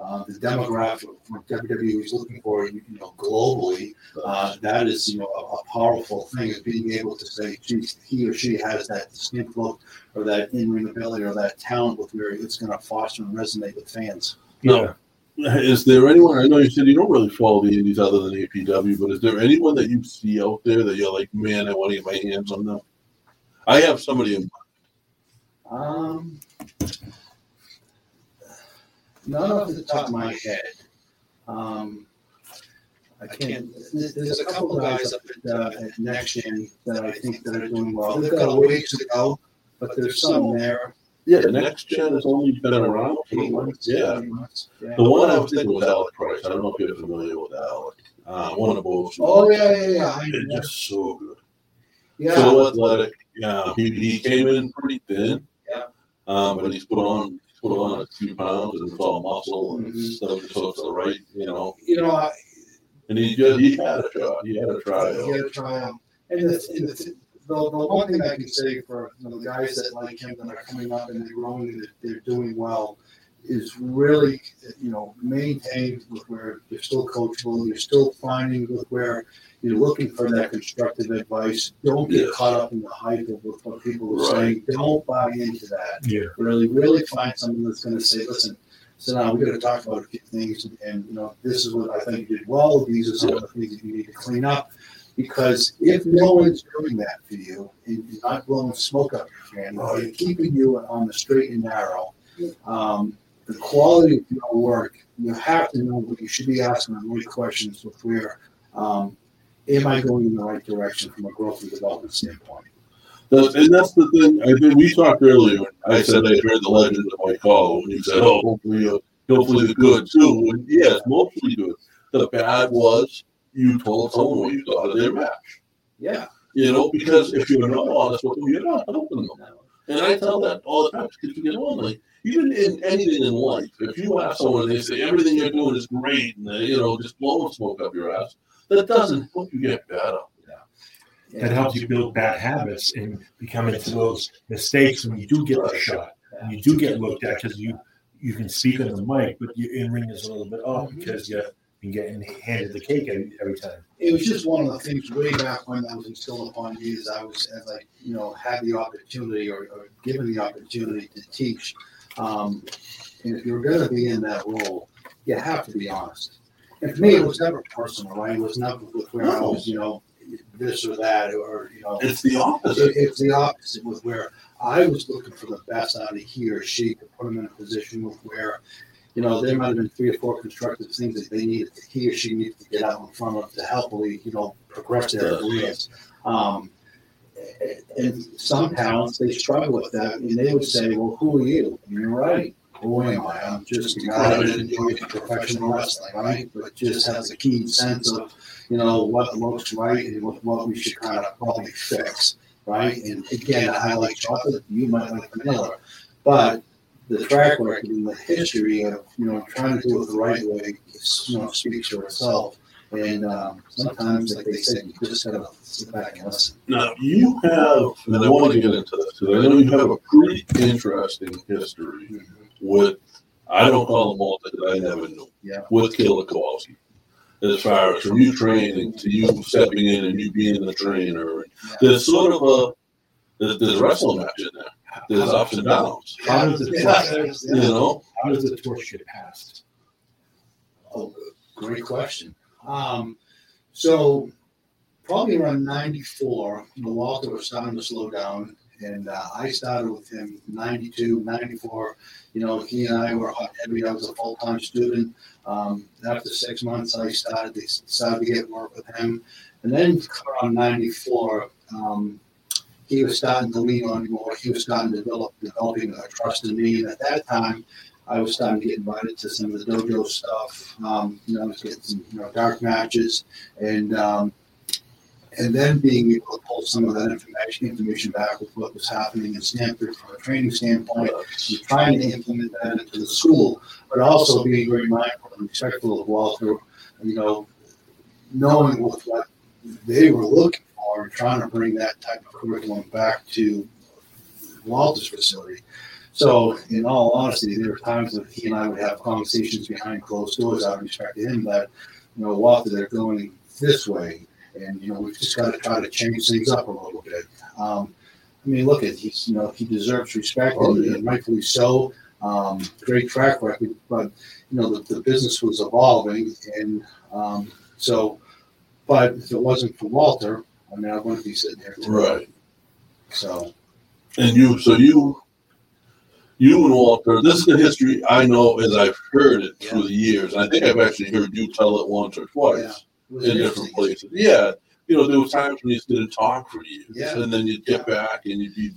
uh, the demographic what WWE is looking for, you know, globally, uh, that is, you know, a, a powerful thing is being able to say, geez, he or she has that distinct look or that in-ring ability or that talent with where it's going to foster and resonate with fans. No. Is there anyone? I know you said you don't really follow the indies other than APW, but is there anyone that you see out there that you're like, man, I want to get my hands on them? I have somebody in mind. Um, not off the top of my head. Um, I can't. There's there's a couple guys up at, uh, at Next Gen that I think that are doing well. They've got a ways to go, but there's some there. Yeah, the next gen has only been around for Eight months, Yeah. yeah. The one I was thinking was Alec Price. I don't know if you're familiar with Alec. Uh, one of those. Oh yeah, yeah, yeah. I It's know. just so good. Yeah, So athletic. Yeah, he, he came in pretty thin. Yeah. Um, but he's put on put on a few pounds and it's all muscle and Mhm. stuff. So it's the right, you know. you know, I, And he just he had a shot. He had a you tryout. gotta try them. And the, and the, the, the one thing I can say for you know, the guys that like him that are coming up and they're growing and they're doing well is really, you know, maintain with where you're still coachable, you're still finding with where you're looking for that constructive advice. Don't get Yes. caught up in the hype of what what people are Right. saying. Don't buy into that. Yeah. Really, really find someone that's going to say, listen, so now we're going to talk about a few things, and, and, you know, this is what I think you did well. These are some of the things that you need to clean up. Because if no one's doing that for you, and you're not blowing smoke up your fan, and keeping you on the straight and narrow, um, the quality of your work, you have to know what you should be asking the right questions with where, um, am I going in the right direction from a growth and development standpoint? That's, and that's the thing. I think we talked earlier. I said I heard the legend of my Call when you said, "Oh, hopefully, uh, hopefully the good too." And yes, mostly good. The bad was you told someone what you thought of their match. Yeah. You know, because if you're not honest with them, you're not helping them. And I tell that all the time because you get on like even in anything in life, if you ask someone and they say everything you're doing is great and they, you know just blowing smoke up your ass, that doesn't help you get better. That helps you build bad habits and become into those mistakes when you do get the shot. And you do get looked at because you you can speak on the mic, but your in ring is a little bit off mm-hmm. because you you getting handed the cake every, every time. it was just one of the things way back when I was instilled upon me as I was as I you know had the opportunity or, or given the opportunity to teach. Um, and if you're going to be in that role, you have to be honest. And for me, it was never personal, right? It was never with where I was, you know, this or that, or you know, It's the opposite. it, it's the opposite with where I was looking for the best out of he or she to put them in a position with where, you know, there might have been three or four constructive things that they needed, he or she needed to get out in front of to help, you know, progress their careers. Um, and some they struggle with that, and they would say, "Well, who are you?" And you're right. Who am I? I'm just a guy that enjoys professional wrestling, right? But just has a keen sense of, you know, what looks right and what, what we should kind of probably fix, right? And again, I like chocolate. You might like vanilla, but the track record and the history of you know trying to do it the right way, you know, speaks for itself. And um, sometimes, like they said, you just gotta sit back and listen. Now you have, and I want to get into this because I know you have a pretty interesting history with. I don't call them all that I never knew. Yeah. With Killer Kowalski, as far as from you training to you stepping in and you being the trainer, there's sort of a there's, there's a wrestling match in there. There's ups and downs. How does it Yeah, there's- You know, How does the torch get passed? Oh, great question. Um, so probably around 94, Milwaukee was starting to slow down. And uh, I started with him 92, 94. You know, he and I were hot heavy. I was a full time student. Um, after six months, I started to, started to get work with him. And then around 94, um, he was starting to lean on me more. He was starting to develop, developing a trust in me. And at that time, I was starting to get invited to some of the dojo stuff. Um, you know, I was getting some you know dark matches, and um, and then being able to pull some of that information information back with what was happening in Stamford from a training standpoint, and trying to implement that into the school, but also being very mindful and respectful of Walter. You know, knowing what, what they were looking for and trying to bring that type of curriculum back to Walter's facility. So, in all honesty, there were times that he and I would have conversations behind closed doors out of respect to him that, you know, Walter, they're going this way. And, you know, we've just got to try to change things up a little bit. Um, I mean, look at he's, you know, he deserves respect Oh, and, yeah. and rightfully so. Um, great track record, but, you know, the, the business was evolving. And um, so, but if it wasn't for Walter, I mean, I wouldn't be sitting here. today. Right. So, And you, so you, you and Walter, this is the history I know as I've heard it through the years. And I think I've actually heard you tell it once or twice Yeah. in different places. Yeah. You know, there was times when you just didn't talk for years. Yeah. And then you'd get back and you'd be,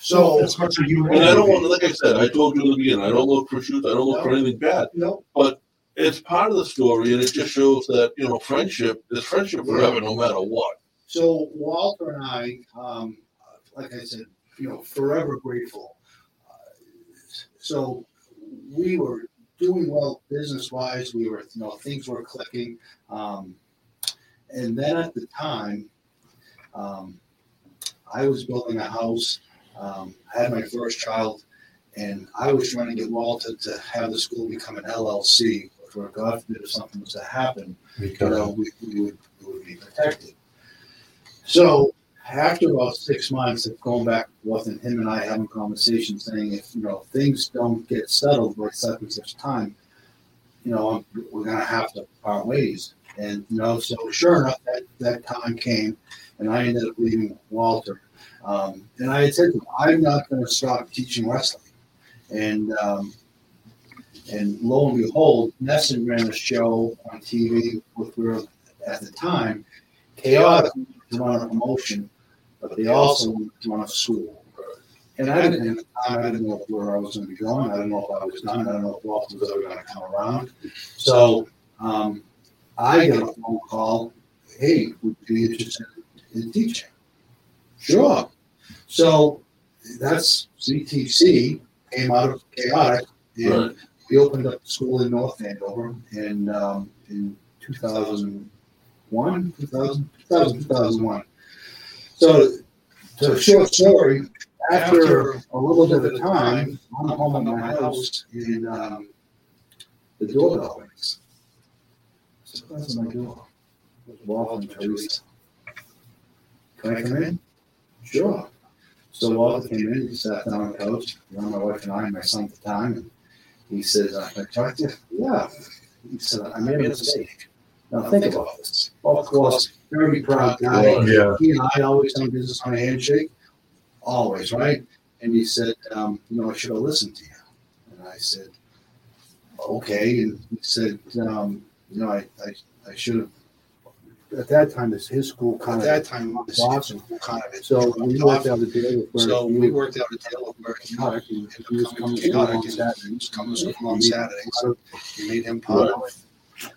So, That's what you and I don't want, like I said, I told you in the beginning, I don't look for shoots, I don't look for anything bad. no, But It's part of the story and it just shows that, you know, friendship is friendship forever, no matter what. So Walter and I, um, like I said, you know, forever grateful. So we were doing well business wise. We were, you know, things were clicking. Um, and then at the time, um, I was building a house, um, had my first child, and I was trying to get Walter to have the school become an LLC. For God forbid if something was to happen, you know, we, we would, we would be protected. So after about six months of going back and forth and him and I having conversations saying if, you know, things don't get settled by such and such time, you know, we're gonna have to part ways. And, you know, so sure enough, that, that time came and I ended up leaving Walter. Um, and I said to him, I'm not gonna stop teaching wrestling. And, um, and lo and behold, Nesson ran a show on TV with where at the time, chaotic to run a promotion, but they also wanted to run a school. And I didn't, at I didn't know where I was going to be going. I didn't know if I was done. I didn't know if Walter was ever going to come around. So um, I get a phone call. Hey, would you be interested in teaching? Sure. So that's CTC came out of chaotic, and Right. we opened up a school in North Andover in um, in 2001, 2000, 2000, 2001. So, to short story, after a little bit of time, I'm home at my house and um, the doorbell rings. So that's my door. Walter and Teresa. Can I come in? Sure. So Walter came in, he sat down on the couch, you know, my wife and I, and my son at the time, and he said, uh, Can I talk to you? Yeah. He said, I made a mistake. Now think about this. Of course, very proud guy. Yeah. He and I always done business on a handshake, always, right? And he said, um, you know, I should have listened to you. And I said, okay. And he said, um, you know, I, I, I should have. At that time, it's his school kind of. At that time, it was Awesome. kind of it. So we worked out a deal with where So we worked out a deal with Burke. chaotic, he was coming to school on Saturdays. He was coming to school on Saturdays. He made him part of it.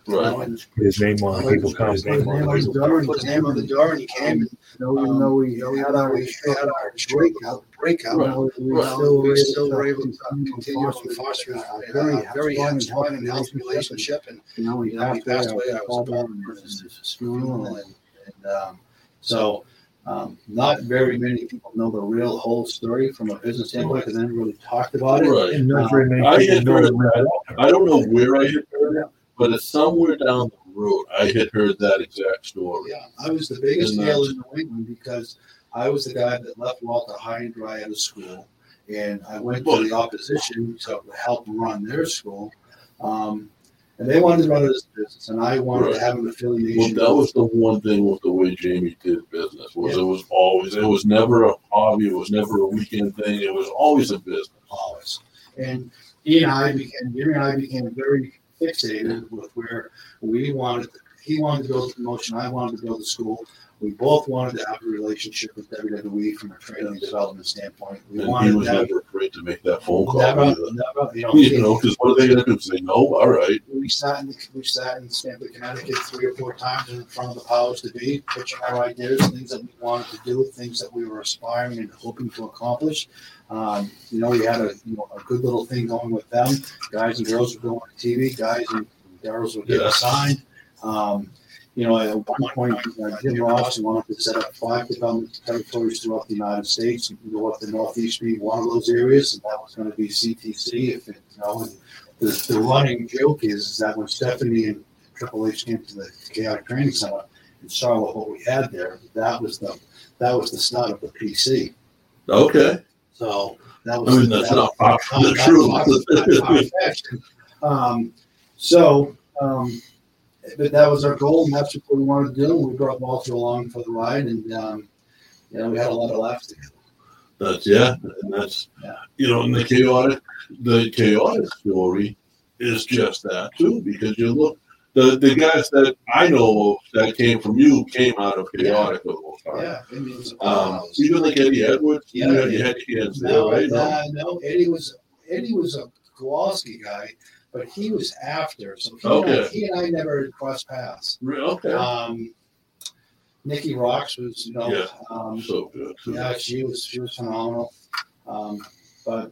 Right. And Put his name on, it, people come. His name on the door, and Put his name on the door and he came. So even though we You know, had our, we had our breakout, breakout. you we Right. still We were still able were to able to continue continue on fostering fostering a a very very strong and healthy healthy relationship. And You know, he you know, he passed passed away. away. I I was was called part on of his his funeral. funeral. And, and um, so, um, not very many people know the real whole story from a business standpoint because they never really talked about it. Right. And not I people had know heard. I don't know where I heard it, but it's somewhere down the road. I had heard that exact story. Yeah, I was the biggest And, uh, nail in New England because I was the guy that left Walter high and dry out of school, and I went to the opposition to help run their school. Um, and they wanted to run it as a business, and I wanted to Right. have an Well, affiliation. that was the one thing with the way Jamie did business was it was always it was never a hobby, it was never a weekend thing, it was always a business. always. And he and I became, Jimmy and I became very fixated with where we wanted, he wanted to build the promotion, I wanted to build the school. We both wanted to have a relationship with WWE from a training and development standpoint. We And he wanted was to never afraid to make that phone call. Never, either. never, you know, because what are they going to do? Say no? All right. we sat in, the, we sat in Stamford, Connecticut three or four times in front of the powers to be, pitching our ideas, things that we wanted to do, things that we were aspiring and hoping to accomplish. Um, you know, we had a, you know, a good little thing going with them. Guys and girls were going on TV, guys and girls were getting Yeah. signed. Um, you know, at one point, uh, Jim Ross wanted to set up five development territories throughout the United States. You can go up the Northeast being one of those areas, and that was going to be CTC. If it, you know, and the, the running joke is, is that when Stephanie and Triple H came to the Chaotic Training Center and saw what we had there, that was the that was the start of the PC. Okay. So that I was. mean, that's that- not far from the truth. Um, so, um, but that was our goal, and that's what we wanted to do. We brought Walter along for the ride, and um, you know, we had a lot of laughs together. That's yeah, and that's Yeah. you know, and the chaotic, the chaotic story is just that too, because you look the the guys that I know that came from you came out of chaotic the most part. Yeah, I mean, it was a Um, even like Eddie Edwards, Yeah. you, had, you had hands there, No, right? No? no, Eddie was Eddie was a Kowalski guy, but he was after, so he, and, I, he and I never crossed paths. Okay. Um, Nikki Roxx was, you know, Yeah. um, so good. Yeah, she was she was phenomenal. Um, but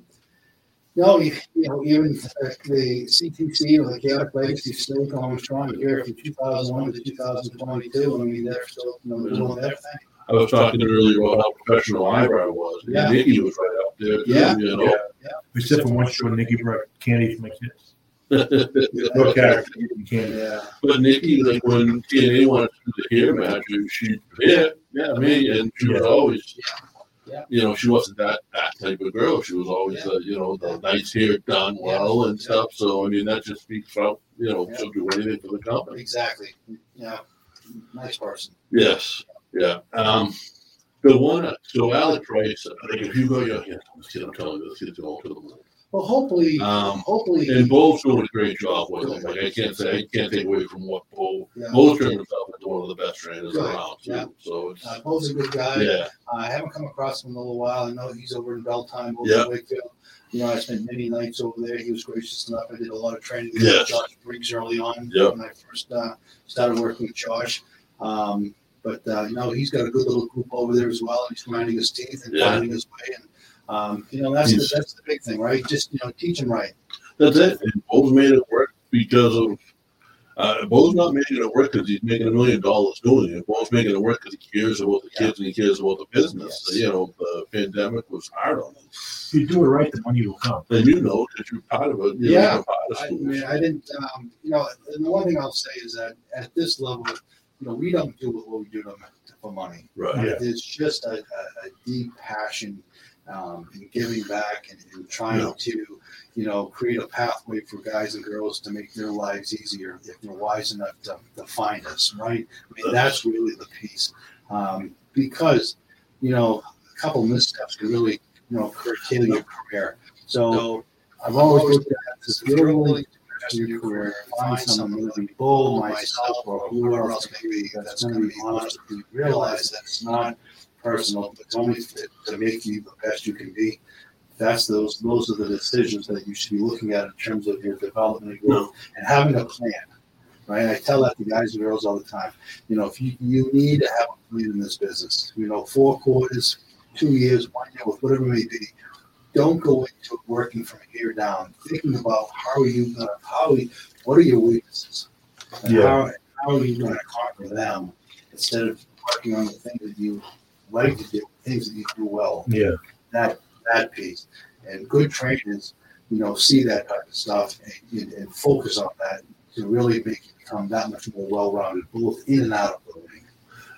no, you, you know, even the CTC or the Chaotic Legacy is still going strong here from 2001 to 2022. I mean, they're still you know, doing their thing. I was talking earlier about how professional Eyebrow was. and Yeah. Nikki was right up there. Too, Yeah. You know? Except for one show, Nikki brought candy for my kids. No character, candy. Yeah, Nikki, like when TNA wanted to do the hair match, she yeah, yeah, me, and she was Yeah. always, Yeah. You know, she wasn't that that type of girl. She was always, Yeah. uh, you know, the nice hair done well and stuff. So I mean, that just speaks out. You know, Yeah. she'll do anything for the company. exactly. Yeah, nice person. Yes, yeah. Um, the one, so Alec Price, think if you go, yeah, yeah, I'm telling you, this kid's going to the moon. Well, hopefully, Um, hopefully, and Bo's doing a great job with him. Like I can't say, I can't take away from what Bo, yeah. Bo's turned himself into one of the best trainers Good, around. Too. yeah. So it's Uh, Bo's a good guy. yeah, I haven't come across him in a little while. I know he's over in Beltime, over Yeah. in Wakefield. You know, I spent many nights over there. He was gracious enough. I did a lot of training with Yes. Josh Briggs early on Yeah. when I first uh, started working with Josh. Um, but uh, you know, he's got a good little group over there as well. And he's grinding his teeth and Yeah. finding his way. And um, you know, that's the, that's the big thing, right? Just you know, teach him right. that's it. And Bo's made it work because of. Uh, Bo's not making it work because he's making a million dollars doing it. Bo's making it work because he cares about the kids and he cares about the business. Yes. You know, the pandemic was hard on him, If you do it right, the money will come. and you know because you're part of it. You Yeah. know, part of I schools. mean, I didn't, um, you know, and the one thing I'll say is that at this level, you know, we don't do what we do to, for money. right. Yeah. There's just a, a, a deep passion um, in giving back and, and trying Yeah. to, you know, create a pathway for guys and girls to make their lives easier if they're wise enough to, to find us, right? I mean, that's really the piece. Um, because, you know, a couple missteps can really, you know, curtail your career. So I've always looked at this really your career, find someone, it be Bo, myself, or whoever else may be, that's going to be honest with you. Realize that it's not personal, it's only to, to make you the best you can be. That's those those are the decisions that you should be looking at in terms of your development and growth and having a plan. Right? I tell that to guys and girls all the time. You know, if you, you need to have a plan in this business, you know, four quarters, two years, one year, whatever it may be, don't go into it working from here down, thinking about how are you gonna how are you, what are your weaknesses? And Yeah. how, how are you gonna conquer them instead of working on the things that you like to do, things that you do well. Yeah. That that piece. And good trainers, you know, see that type of stuff and, and focus on that to really make you become that much more well rounded, both in and out of the ring.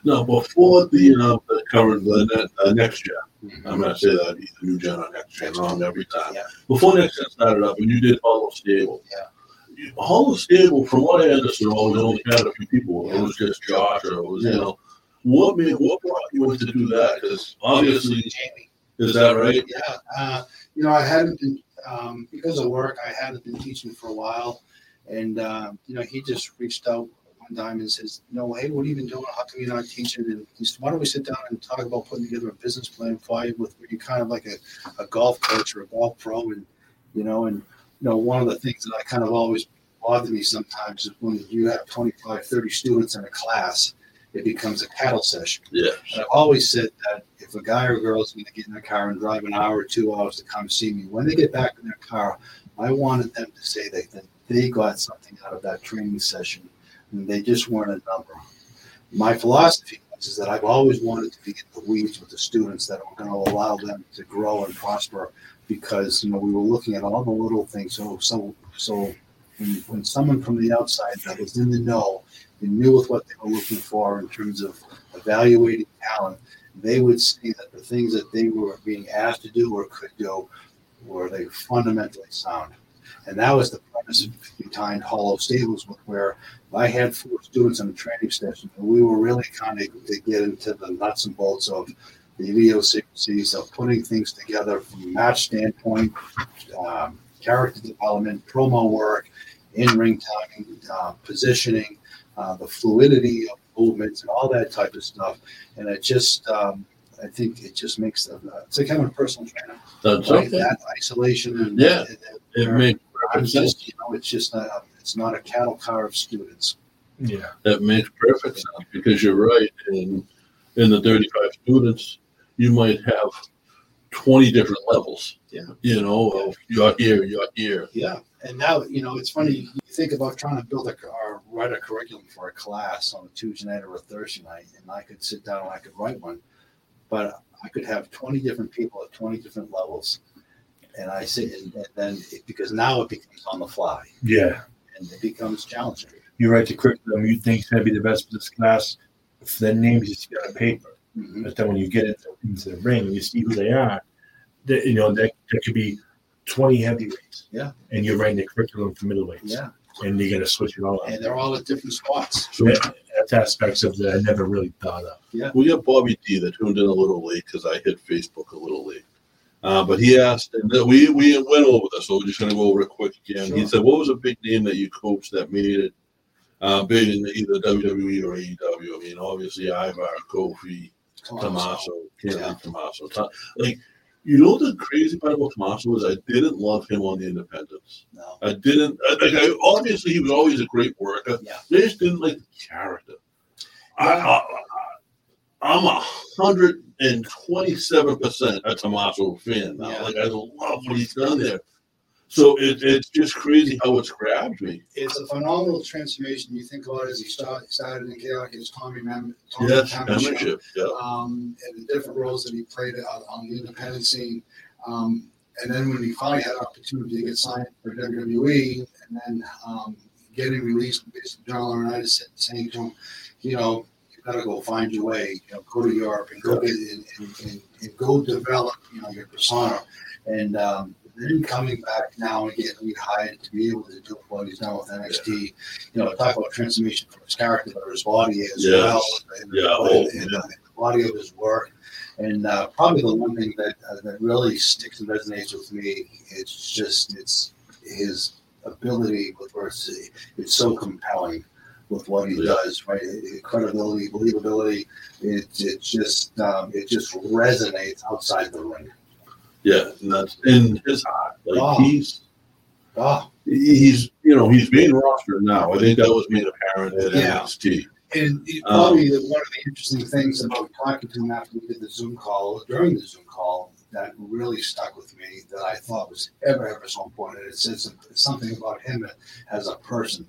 No, before the uh, the current the ne- uh, next gen, I'm going to say that either new gen or next gen wrong every time. Yeah. Before next gen started up, when you did Hollow Stable. Yeah. You- Hollow Stable, from what I understood, always only had a few people. It was just Josh, or it was you know. What made what brought you to do that? Because obviously, Jamie. is that right? Yeah, uh, you know, I hadn't been um, because of work. I hadn't been teaching for a while, and uh, you know, he just reached out one time and says, "You know, hey, what have you been doing? How come you're not teaching?" And he said, "Why don't we sit down and talk about putting together a business plan for you with you kind of like a, a golf coach or a golf pro?" And you know, and you know, one of the things that I kind of always bothered me sometimes is when you have 25, 30 students in a class, it becomes a cattle session. Yeah. And I've always said that if a guy or girl is going to get in their car and drive an hour or two hours to come see me, when they get back in their car, I wanted them to say that, that they got something out of that training session and they just weren't a number. My philosophy is that I've always wanted to be in the weeds with the students that are going to allow them to grow and prosper because you know we were looking at all the little things. So so so when, when someone from the outside that was in the know and knew with what they were looking for in terms of evaluating talent, they would see that the things that they were being asked to do or could do were they fundamentally sound. And that was the premise behind Hollow Stables, where I had four students in a training session, and we were really kind of to get into the nuts and bolts of the idiosyncrasies of putting things together from a match standpoint, um, character development, promo work, in-ring timing, uh, positioning, uh, the fluidity of movements, and all that type of stuff. And it just, um, I think, it just makes the, it's like having a personal trainer. That's Right? okay. That isolation and Yeah. and- It makes I'm perfect sense. just, you know, it's just not, it's not a cattle car of students. Yeah. That makes perfect sense because you're right. In in the 35 students, you might have 20 different levels. Yeah. You know, of you're here, you're here. Yeah, and now you know it's funny. Think about trying to build a or write a curriculum for a class on a Tuesday night or a Thursday night, and I could sit down and I could write one, but I could have twenty different people at twenty different levels, and I sit and, and then it, because now it becomes on the fly Yeah. and it becomes challenging. You write the curriculum you think is going to be the best for this class. If the names you see on paper, Mhm. but then when you get into, into the ring you see who they are, that you know that there could be twenty heavyweights. Yeah. And you're writing the curriculum for middleweights. Yeah, And you're gonna switch it all up. and they're all at different spots. So Yeah, That's aspects of that I never really thought of. Yeah. We got Bobby D that tuned in a little late because I hit Facebook a little late. Uh, but he asked, and we we went over this, so we're just going to go over it quick again. He said, "What was a big name that you coached that made it uh, big in either WWE or AEW?" I mean, obviously Ivar, Kofi, Tommaso, Kennedy Yeah. Tommaso. To- Like, you know, the crazy part about Tommaso is I didn't love him on the independents. No. I didn't. I- Like, I, obviously, he was always a great worker. Yeah. I just didn't like the character. I, I, I'm a hundred and twenty-seven percent a Tommaso fan now. Yeah. Like, I love what he's done there. So it, it's just crazy how it's grabbed me. It's a phenomenal transformation. You think about it as he started, started in chaos as Tommy Mem- Tommy Yes, Mem- Penmanship. Yeah. um, and the different roles that he played on, on the independent scene. Um, and then when he finally had opportunity to get signed for WWE, and then um, getting released, basically John Laurinaitis said, saying to him, you know, you got to go find your way. You know, go to Europe and go get and, and, and, and go develop, you know, your persona. And um, then coming back now and getting rehired to be able to do what he's done with NXT. You know, talk about transformation from his character, but his body as Yes. well. And, Yeah, and- oh, and the body of his work. And uh, probably the one thing that uh, that really sticks and resonates with me, it's just it's his ability with words. It's so compelling with what he Yeah. does, right? It- it- credibility, believability. It it just um, it just resonates outside the ring. Yeah, and that's in his heart. Like Oh. he's Ah, he's you know he's being rostered now. I think that was made apparent at Yeah. NXT. And it- Um, probably the, one of the interesting things about talking to him after we did the Zoom call, during the Zoom call, that really stuck with me that I thought was ever, ever so important. And it says something about him as a person.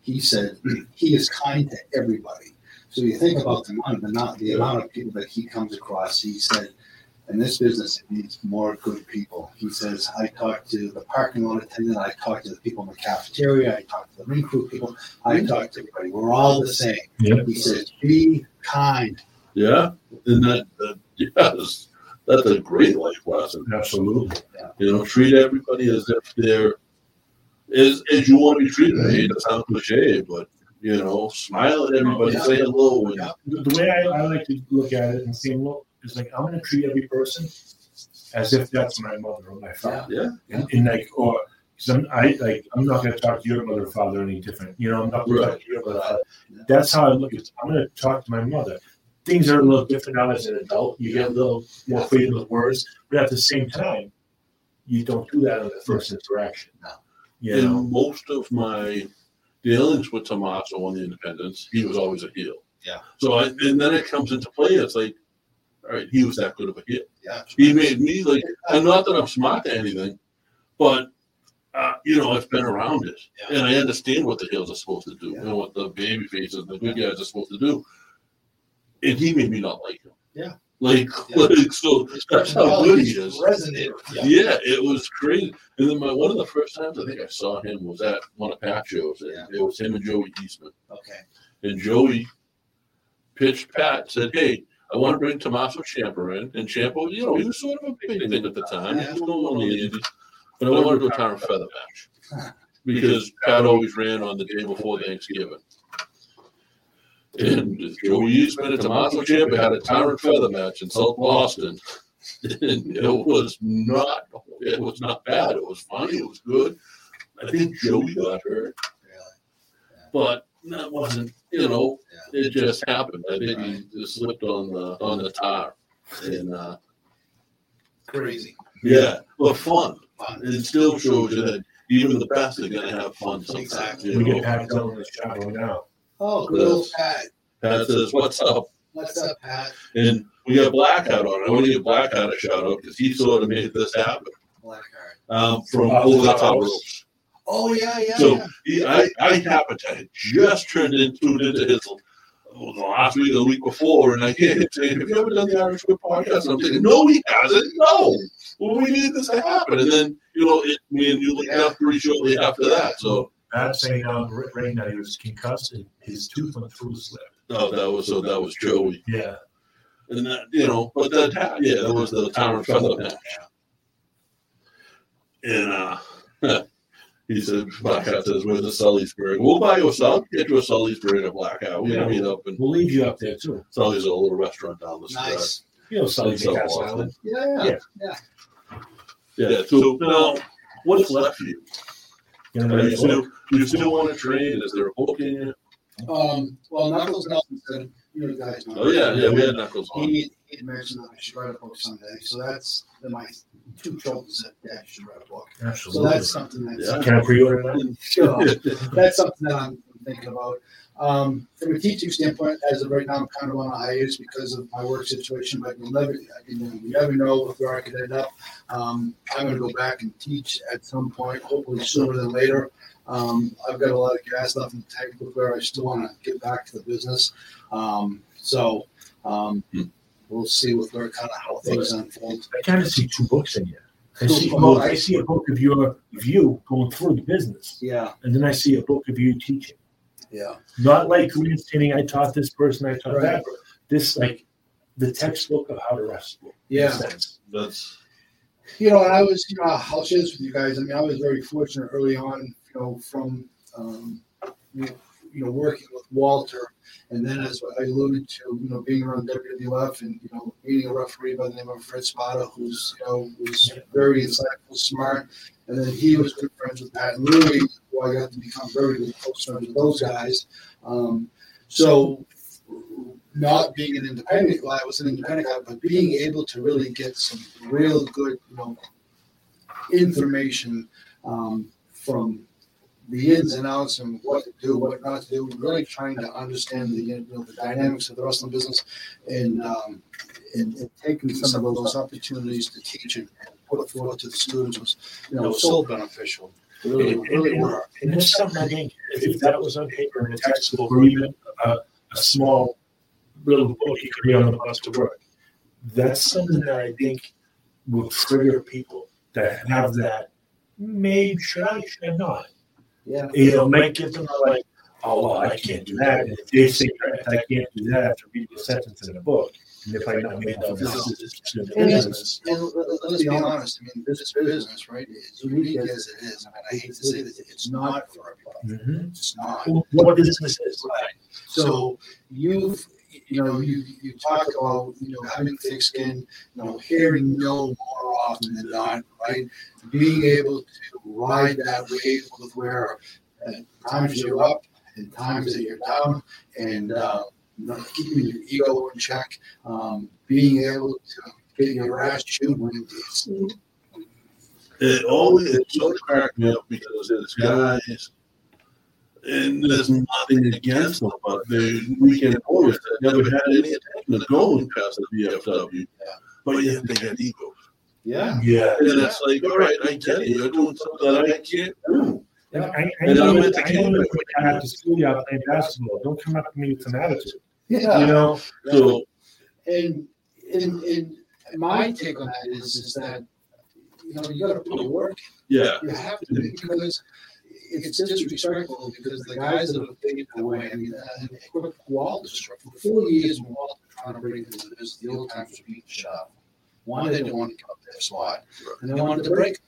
He said he is kind to everybody. So you think about the amount, the, amount- the amount of people that he comes across. He said, in this business, it needs more good people. He says, I talk to the parking lot attendant, I talk to the people in the cafeteria, I talk to the ring crew people, I talk to everybody. We're all the same. Yeah. He says, be kind. Yeah, and that, that yes, that's a great life lesson. Absolutely. You know, treat everybody as if they're as as you want to be treated. I hate to sound cliche, but you know, smile at everybody, say hello, and Yeah. The, the way I, I like to look at it and say, look, is like I'm going to treat every person as if that's my mother or my father. yeah, And, and like, or some, I like, I'm not going to talk to your mother or father any different. You know, I'm not going to talk to your mother. or father. That's how I look at it. I'm going to talk to my mother. Things are a little different now as an adult. You get a little more freedom with words, but at the same time, you don't do that on the first interaction. No. You in know, most of my dealings with Tommaso on the independents, he was always a heel. Yeah. So I, and then it comes into play. It's like, all right, he was that good of a heel. Yeah. He made me like, and not that I'm smart to anything, but uh, you know, I've been around it, Yeah. and I understand what the heels are supposed to do, Yeah. and what the baby faces, the good guys are supposed to do. And he made me not like him. Yeah. Like, Yeah. like so that's how good he is. Resonated. Yeah. it was crazy. And then my one of the first times I think I saw him was at one of Pat's shows. and. It was him and Joey Eastman. Okay. And Joey pitched Pat, said, Hey, I want to bring Tommaso Ciampa in. And Ciampa, you know, he was sort of a big thing at the time. He was going on the Indies. But I want to do a Tyron Feather match. Because Pat always ran on the day before Thanksgiving. And Joey Eastman and Tommaso Ciampa had a Tyron Feather match in South Boston. And it was not it was not bad. It was funny, it was good. I think Joey got hurt, but that wasn't, you know, Yeah. it just happened. I think he just slipped on the on the tire. And uh Crazy. yeah, but fun. Fun. It still shows you that even the best are gonna have fun sometimes. Exactly. you We know. get Pat Dillon in the shot right now. Oh, good old Pat. Pat says, What's up? What's up, Pat? And we got Blackout on. I want to give Blackout a shout out because he sort of made this happen Blackheart. um, from over the top ropes. Oh yeah, yeah. So yeah. he, I, I happened to have just turned into into his well, the last week or the week before, and I hear him saying, "Have you ever done the Irish Whip podcast?" And I'm thinking, "No, he hasn't. No. Well, we needed this to happen." And then you know, it, me and you looked up pretty shortly after that. So that's saying um, right right now he was concussed and his tooth went through his lip. oh, that was so that was Joey, Yeah. and that you know, but that yeah, that was the Tyron Feather match. And uh, he said, Blackout says, Where's the Sullysburg? We'll buy you a Sully, get you a Sullysburg at Blackout. We're Yeah. gonna meet up and We'll leave you up there too. Sully's a little restaurant down the street. Nice. You know, Sully So Castle awesome. Island. Yeah. Yeah. Yeah, Yeah. so now what's left for you? You know, you still you still want to train? Is there a book in you? Um, well, Knuckles Nelson said, you know, guys. Oh yeah, yeah, we had knuckles on. He, he mentioned that I should write a book someday. So that's the, my two trophies that yeah, I should write a book. So absolutely. that's something that's Yeah. Can I pre-order that? sure. that's something that I'm thinking about. Um, from a teaching standpoint, as of right now, I'm kind of on a hiatus because of my work situation, but you'll never, I mean, you never know where I could end up. Um, I'm going to go back and teach at some point, hopefully sooner than later. Um, I've got a lot of gas left in the tank with where I still want to get back to the business. Um, so um, Hmm. We'll see with where kind of how things unfold. I kind of see two books in here. I see, books. well, I see a book of your view going through the business, Yeah, and then I see a book of you teaching. yeah. Not like grandstanding. I taught this person. I taught Right. that. This like the textbook of how to wrestle. Yeah. That's You know, and I was, you know, I'll share this with you guys. I mean, I was very fortunate early on, you know, from, um, you know, working with Walter, and then as I alluded to, you know, being around WWF and you know, meeting a referee by the name of Fred Spada, who's you know was very insightful, smart, and then he was good friends with Pat and Louie, who I got to become very good close friends with those guys. Um, so not being an independent guy, I was an independent guy, but being able to really get some real good, you know, information um, from the ins and outs and what to do, what not to do, really trying to understand the, you know, the dynamics of the wrestling business and, um, and, and taking some of those opportunities to teach and put it forward to the students was, you know, so beneficial. Really, And, really and, were. and something I think if that was on paper in a textbook or even a, small little book you could read on the bus to work, that's something that I think will trigger people that have that. Maybe should I, should I not? Yeah. It'll make give them a like, oh well, I can't do that. And if they say I can't do that after reading the sentence in a book, and if I not made that decision, And it's- and let- let's be honest, I mean, this is business, right, as unique as it is, I mean, I hate to say this, it's not for everybody. Mhm. It's not. What business is? Right. So you've, you know, you, you talk about, you know, having thick skin, you know, hearing no more often than not, right? Being able to ride that wave with where at times you're up and times that you're down and, uh, you know, keeping your ego in check, um, being able to get your ass chewed when it's, it always it of cracked me up because this guys and there's nothing against them, but they weekend warriors that never had any attention to going past the VFW. But yet they had egos. Yeah. Yeah. And it's like, all right, I get it. You're doing something that I can't do. And I, I And know I'm that- at the I know game. that when you're at the schoolyard playing basketball. Don't come up to me with some attitude. Yeah. You know? So, And in, in my take on that is, is that, you know, you gotta put the work, yeah. you have to, because it's disrespectful, because the guys that have taken it away, I mean, uh, Quick Walt, for four years, Walt trying to bring this, this, the old times were being shot. One, they didn't want to give up their spot, and they wanted to break.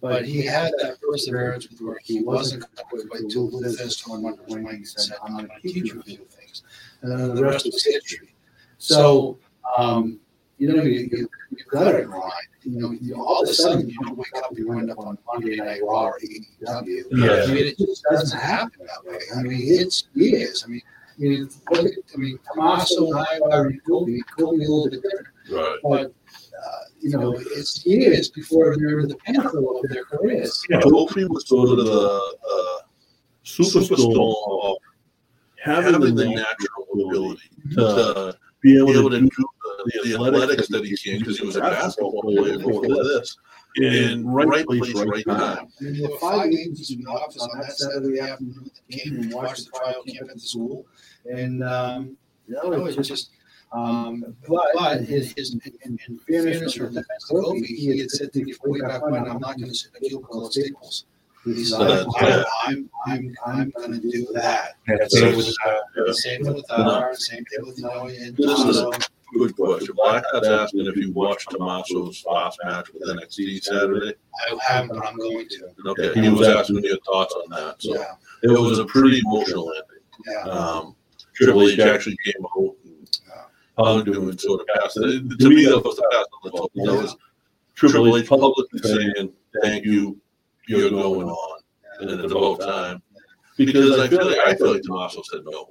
But he had that perseverance with work, he wasn't but to with this to one when he said, I'm gonna teach you a few things. And then the rest was history. So, um, you know, you, you, you gotta grind. You know, you, all of a sudden, you don't wake up, you wind up on Monday Night Raw or AEW. Yeah. I mean, it just doesn't happen that way. I mean, it's years. I mean, I mean, look at, I mean, Tommaso and I are Kofi, Kofi a little bit different, Right. but, uh, you know, it's years before they're in the pinnacle of their careers. Yeah. Kofi was sort of the uh, superstar of having the natural ability to Be be able to do the, the athletics that he can because he was a basketball player before this. In right place, right time. I mean, there five games in the office on that Saturday afternoon at the game and watched the trial camp at the school. And, um, you know, it was just, um, but, but his, his, in, in fairness for defense to Kofi, he had said to me before he got fired, I'm not gonna sit in a cubicle at Staples. He said, So that's- I'm, I'm, I'm, I'm gonna do that. Same with, uh, Yeah. Same thing with, uh, same thing with, you know, and, This um, Good question. I Blackhead's asking if you watched Tommaso's last match with NXT Saturday. I haven't, but I'm going to. Okay, he was asking your thoughts on that. So Yeah, it was a pretty emotional ending. yeah. Um, Triple H actually came out and hugged him and sort of passed it. To me, that was the pass on the top. That was Triple H publicly saying, "Thank you, you're going on," and it's about time. Because I feel like I feel like Tommaso said no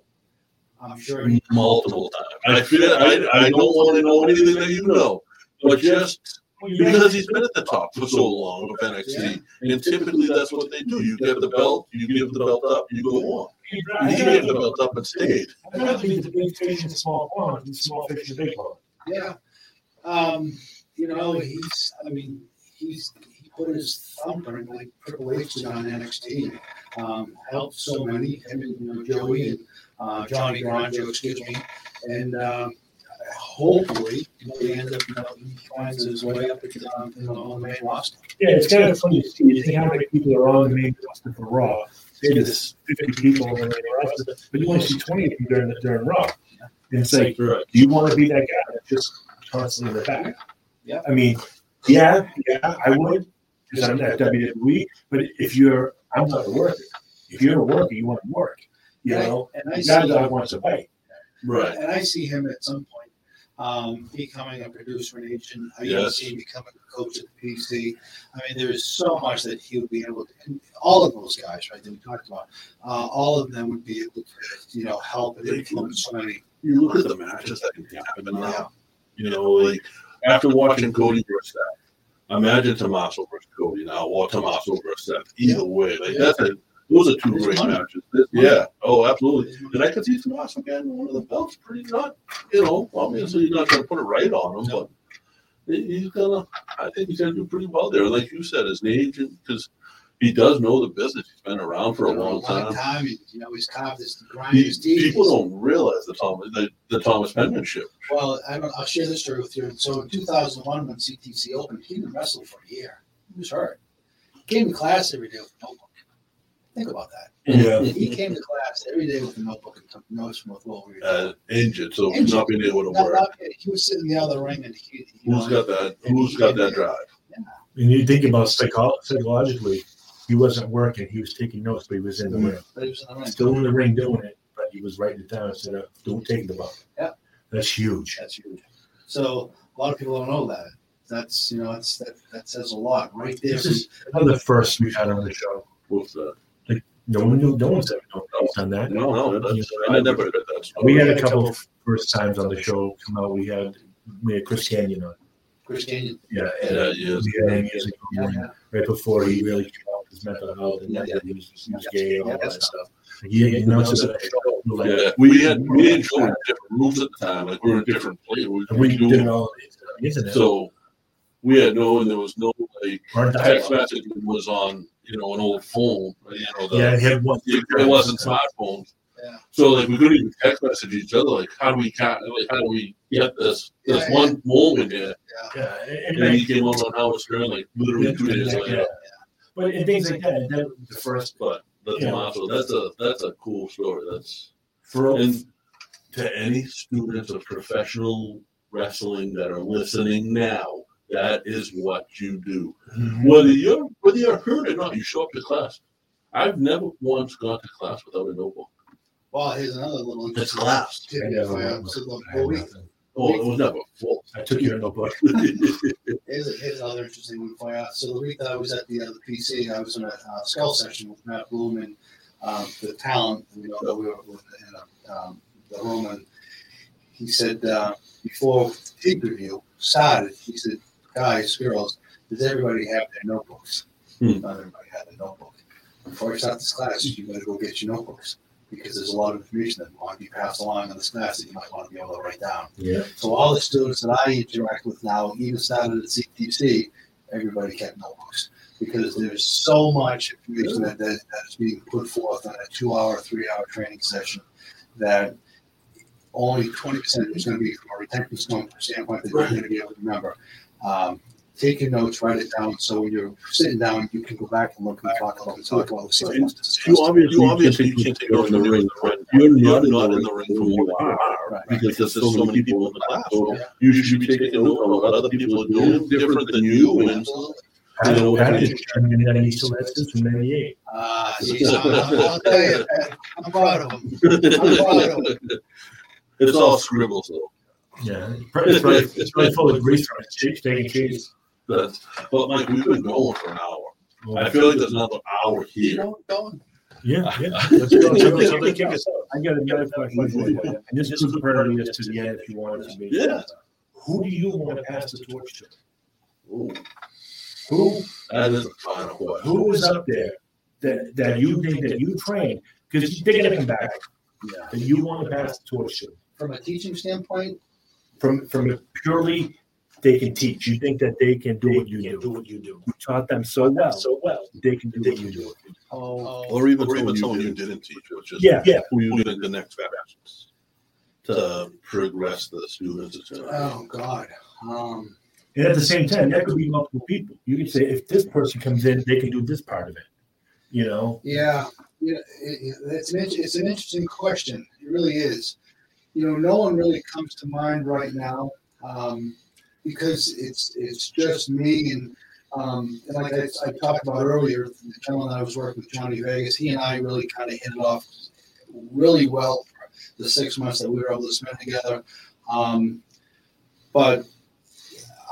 I'm sure he multiple times. I feel I, I don't want to know anything that you know, but just because he's been at the top for so long of NXT, and typically that's what they do. You get the belt, you give the belt up, you go on. He gave the belt up and stayed. I'd rather be the big fish in the small pond than small fish in the big pond. Yeah. Um, you know, he's, I mean, he's, he put his thumbprint like Triple H did on NXT. Um, helped so many, him and, you know, Joey and, uh, Johnny Gargano, excuse me. And, um, hopefully, you know, he ends up, you know, he finds his way up to, um, you know, on the main roster. Yeah, it's kind of funny to see. You see how many people are on the main roster for Raw. Say there's 50 people on the main roster, but you only see 20 of them during, the, during Raw. And it's like, do you want to be that guy that's just constantly in the back? Yeah. I mean, yeah, yeah, I would because I'm at WWE. But if you're, I'm not a worker. If you're a worker, you want to work. You know, And I the see, guy that wants to fight. Right. and I see him at some point, um, becoming a producer in agent. I Yes. see him becoming a coach at the PC. I mean, there is so much that he would be able to, and all of those guys, right, that we talked about, uh, all of them would be able to, you know, help and influence so many. You look at the matches that can happen now. You know, like after watching Cody versus Seth, imagine Tommaso versus Cody now, or Tommaso versus Seth. Either way, like that's a those are two great matches. Yeah. Oh, absolutely. And I could see Tommaso getting one of the belts pretty not, you know, obviously he's not gonna put it right on him, but he's gonna I think he's gonna do pretty well there. Like you said, as an agent, because he does know the business. He's been around for a long time. time. You you know, he's carved this grind his teeth. people don't realize the Thomas the, the Thomas penmanship. Well, I don't, I'll share this story with you. So in 2001, when CTC opened, he didn't wrestle for a year. He was hurt. He came to class every day with no notebook. Think about that. Yeah. He came to class every day with a notebook and took notes from what we were doing. uh, injured, so Injured. not being able to Not- work. not- he was sitting in the other ring and he. he Who's got that? Who's got that drive? And you think about psycho- psychologically, he wasn't working. He was taking notes, but he was in the ring. But he was in the ring. Still in the ring doing it, but he was writing it down instead of don't take the bump. Yeah. That's huge. That's huge. So a lot of people don't know that. That's you know that's that that says a lot right there. This is one of the first we've had on the show. What's that? No one knew, no one's ever done that. No, no, that's, I never heard that. Story. We had a couple of first times on the show come out. We had we had Chris Kanyon on. Chris Kanyon. Yeah, Yeah, and yes. we had him years ago, Yeah, right before he really came out with his mental health and that he was, he was gay and all yeah, that that's stuff. He, he announced it at. Like, Yeah, we had we didn't show different moves at the time. Like we were in different places. We, and we we did it do, all on internet. so we had no, and there was no like Or text dial-up. message was on, you know, an old phone. You know, the, Yeah, it had one. it wasn't smartphones. Yeah. So like we couldn't even text message each other. Like how do we like how do we get this this Yeah, one moment here? Yeah, and, And then he came on on Howard Stern like literally two days yeah, later. But and things like that. And then the first But that's Yeah. awesome. That's a that's a cool story. That's for and to any students of professional wrestling that are listening now, that is what you do. Whether you're whether you're hurt or not, you show up to class. I've never once gone to class without a notebook. Well, here's another little It's interesting class. tip. I if never I went am. with- So the I had whole week, nothing. Oh, it was never full. I took your notebook. Here's, here's another interesting one for you. So the week that I was at the uh, the PC, I was in a uh, skull session with Matt Bloom and um, the talent. And, you know, that we were in a, um, the room, and he said uh, before tape review started, he said, "Guys, girls, does everybody have their notebooks?" Hmm. Not everybody had a notebook. Before you start this class, you to go get your notebooks because there's a lot of information that might be passed along in this class that you might want to be able to write down. Yeah. So all the students that I interact with now, even started at CTC, everybody kept notebooks because there's so much information that, that, that is being put forth in a two-hour, three-hour training session that only 20% is going to be from a retention standpoint that you're going to be able to remember. Um, take your notes, write it down, so when you're sitting down, you can go back and look and talk about talk about the same You obviously, You obviously can't take over the ring. You're not, not in the ring from who you are. Right. Because there's so many people in the class. So you should be taking note of what other people are doing different than you and Absolutely. Pat, You know, Pat is turning in that he still has this from '98. Uh, I'll, I'll tell you, I'm proud of him. I'm proud of him. it's all scribbles though. Yeah, it's right. It's right full of grease from. Cheese, steak and cheese. But, but Mike, we've been going for an hour. Oh. I feel like there's another hour here. going. Yeah, yeah. Let's go. So, so kick us off. I got another question for you, and this is pertinent this to the end if you want it to be. Yeah. Who do you want to pass the torch to? Ooh, Who that is a final question. who is up there that that you think that you train because they're gonna come back Yeah. that you want to pass the torch to From a teaching standpoint, from from a purely they can teach. You think that they can do what you do. what you do. You taught them so well. So well. They can do what you do. oh, Or even, Or someone, even you someone didn't, didn't teach, which is Yeah, yeah. who you did the next steps to progress the students. oh God. Um, And at the same time, that could be multiple people. You can say if this person comes in, they can do this part of it. You know, yeah, yeah, it, it- it's an it's an interesting question. It really is. You know, no one really comes to mind right now um, because it's it's just me and um, and like I, I talked about earlier, the gentleman that I was working with, Johnny Vegas, he and I really kind of hit it off really well for the six months that we were able to spend together. Um, but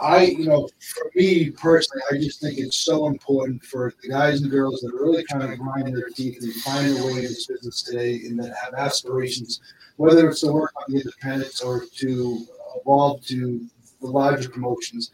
I, you know, for me personally, I just think it's so important for the guys and girls that are really trying to grind their teeth and find their way in this business today and that have aspirations, whether it's to work on the independents or to evolve to the larger promotions,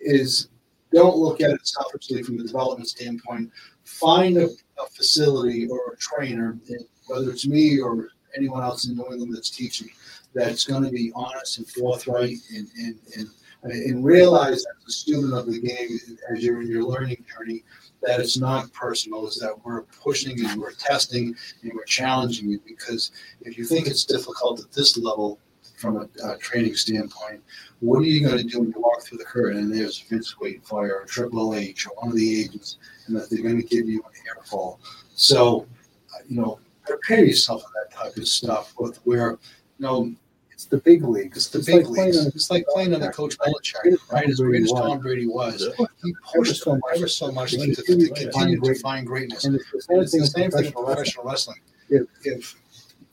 is don't look at it selfishly from the development standpoint. Find a, a facility or a trainer, whether it's me or anyone else in New England that's teaching, that's going to be honest and forthright and, and, and and realize as a student of the game, as you're in your learning journey, that it's not personal, is that we're pushing and we're testing and we're challenging you because if you think it's difficult at this level from a, a training standpoint, what are you going to do when you walk through the curtain and there's Vince Wade Fire or Triple H or one of the agents and that they're going to give you an airfall? So, uh, you know, prepare yourself for that type of stuff with where, you know, It's the big leagues. it's the It's big like leagues. on- It's like playing under Coach Belichick, right? As great as Tom. Brady was, he pushed so them much. ever so much To to, to, continue to find to great- find greatness. And it's the same thing in professional wrestling. If- If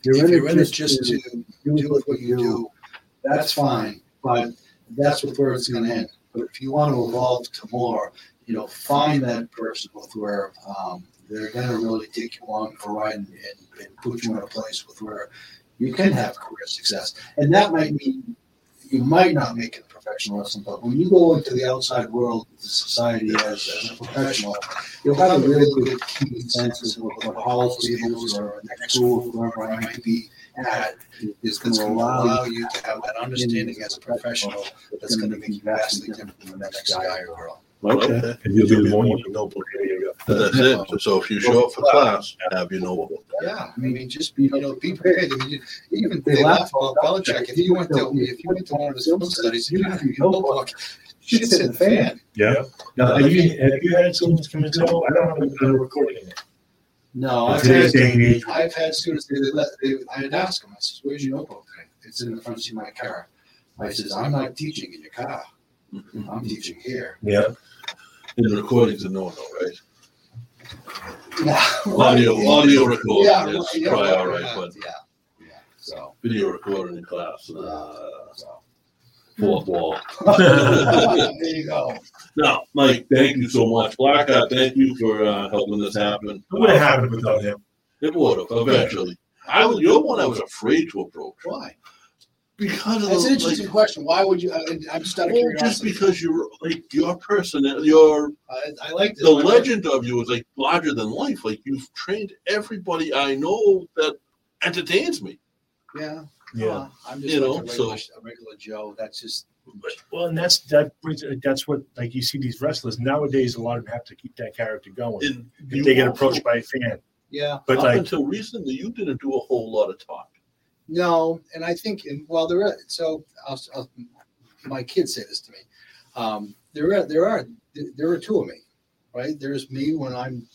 You're if in you're in it just to do what you do, that's fine. But that's where it's going to end. But if you want to evolve to more, you know, find that person with where um, they're going to really take you along for a ride and, and, and put you in a place with where you can have career success. And that might mean you might not make it professional professional wrestling, but when you go into the outside world, the society as, as a professional, you'll have a really good sense of what Hollow Stables or next school, wherever I might be at, is going to allow you to have that understanding as a professional that's going to make you vastly different from the next guy or girl. Okay. And you'll be the one notebook. You go. That's it. So if you show up for class, have your notebook. Yeah, I mean, just be, you know, be prepared. I mean, you- even they laugh about Belichick. If you went to, if you went to one of his film studies, you have your notebook. Shit hit the fan. Yeah. Now, have you, have you had students come and say, oh, I don't have a recording in it? No, I've had, day and I've had students, they, let, they, I'd ask them, I says, where's your notebook? It's in the front seat of my car. I says, I'm not teaching in your car. I'm teaching here. yeah. And the recording's a no-no, right? Yeah. Audio, audio recording Yeah, is yeah, probably all right, yeah, but Yeah, yeah, so. video recording in class, uh, so. fourth wall. There you go. No, Mike, thank you so much. Black Blackout, thank you for uh, helping this happen. It would have happened without him. It would have eventually. I was, you're one I was afraid to approach Why? Because of That's an interesting like, question. Why would you, I- I'm just out of well, just because you're like your person, uh, your I, I like the legend of you is like larger than life. Like you've trained everybody I know that entertains me. Yeah. Yeah. Well, I'm just You like know, a regular, so- a regular Joe. That's just, Well, and that's that brings uh, that's what like you see these wrestlers nowadays. A lot of them have to keep that character going. And If they get also- approached by a fan, yeah. but up like until recently, you didn't do a whole lot of talk. No, and I think, and well, there are, so I'll, I'll, my kids say this to me. Um, there are, there are, there are two of me, right? There's me when I'm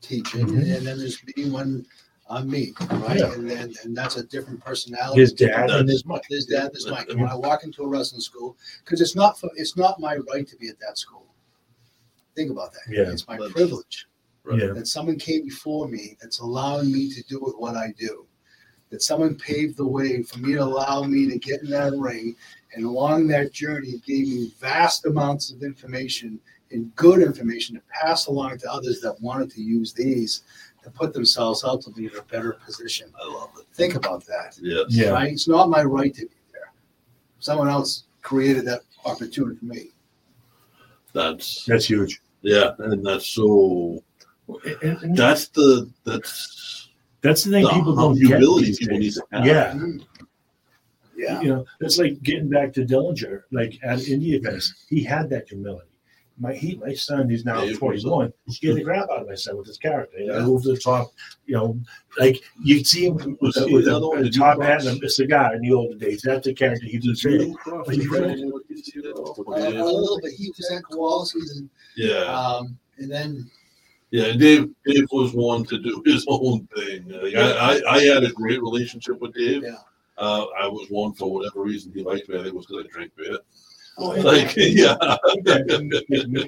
teaching, Mhm. and then there's me when I'm me, right? Yeah. And then, and that's a different personality. his dad and his mother. There's dad, there's Mike. And when I walk into a wrestling school, because it's not, for, it's not my right to be at that school. Think about that. Yeah. It's my That's- privilege Yeah. that someone came before me that's allowing me to do what I do. That someone paved the way for me to allow me to get in that ring. And along that journey, gave me vast amounts of information and good information to pass along to others that wanted to use these to put themselves out to be in a better position. I love it. Think about that. Yes. Yeah. Right? It's not my right to be there. Someone else created that opportunity for me. That's That's huge. yeah, and that's so. And- and That's the that's that's the thing the people don't get humility these people need to have. Yeah. Yeah. You know, it's like getting back to Dillinger, like at indie events. He had that humility. My he, my son, who's now Yeah, he was 21, scared the crap out of my son with his character. You know, Yeah. moved to the top, you know, like you'd see him with, Was that with the other one? a, a Did you top cross? hat and a cigar in the older days. That's the character he was Did doing. you cross But the you train? A, a little bit. He was at Kowalski's and Yeah, Um, and then, yeah. Dave, Dave was one to do his own thing. Like, I, I, I had a great relationship with Dave. yeah, Uh, I was one for whatever reason he liked me. I think it was because I drank beer. Oh, Like, yeah,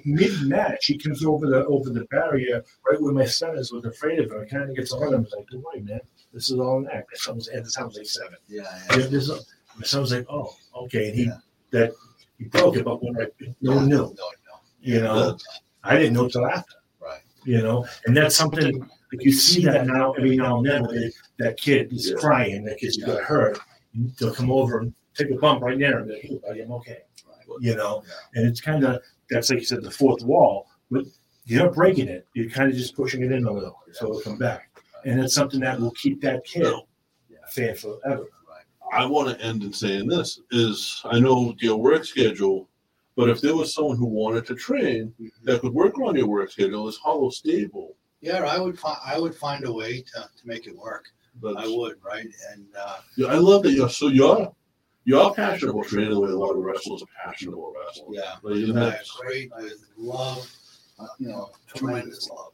Mid match, he comes over the over the barrier right where my son is, was afraid of him. Kind of gets on him. He's like, "Don't worry, man. This is all in that." My son was, and the son was like seven. yeah, Yeah, this is- my son was like, "Oh, okay." And he Yeah. that he broke it, but when I no one no, knew, no, no, you know, I didn't know till after, right. You know, and that's something like you see that now every now and then. Where they, that kid is Yeah. crying, that kid's got hurt. They'll come over and take a bump right there and be like, "Hey, buddy, I'm okay." You know, and it's kind of that's like you said, the fourth wall, but you're not breaking it. You're kind of just pushing it in a little, so it'll come back, and it's something that will keep that kid No. a fan forever. I want to end in saying this is I know your work schedule, but if there was someone who wanted to train that could work on your work schedule, is Hollow Stable. Yeah, I would find I would find a way to, to make it work. But I would, right? And uh, Yeah, I love that you're so you're you're passionate about training the way a lot of wrestlers are passionate about wrestling. yeah, Like, I that's, great with love, uh, you know, tremendous love.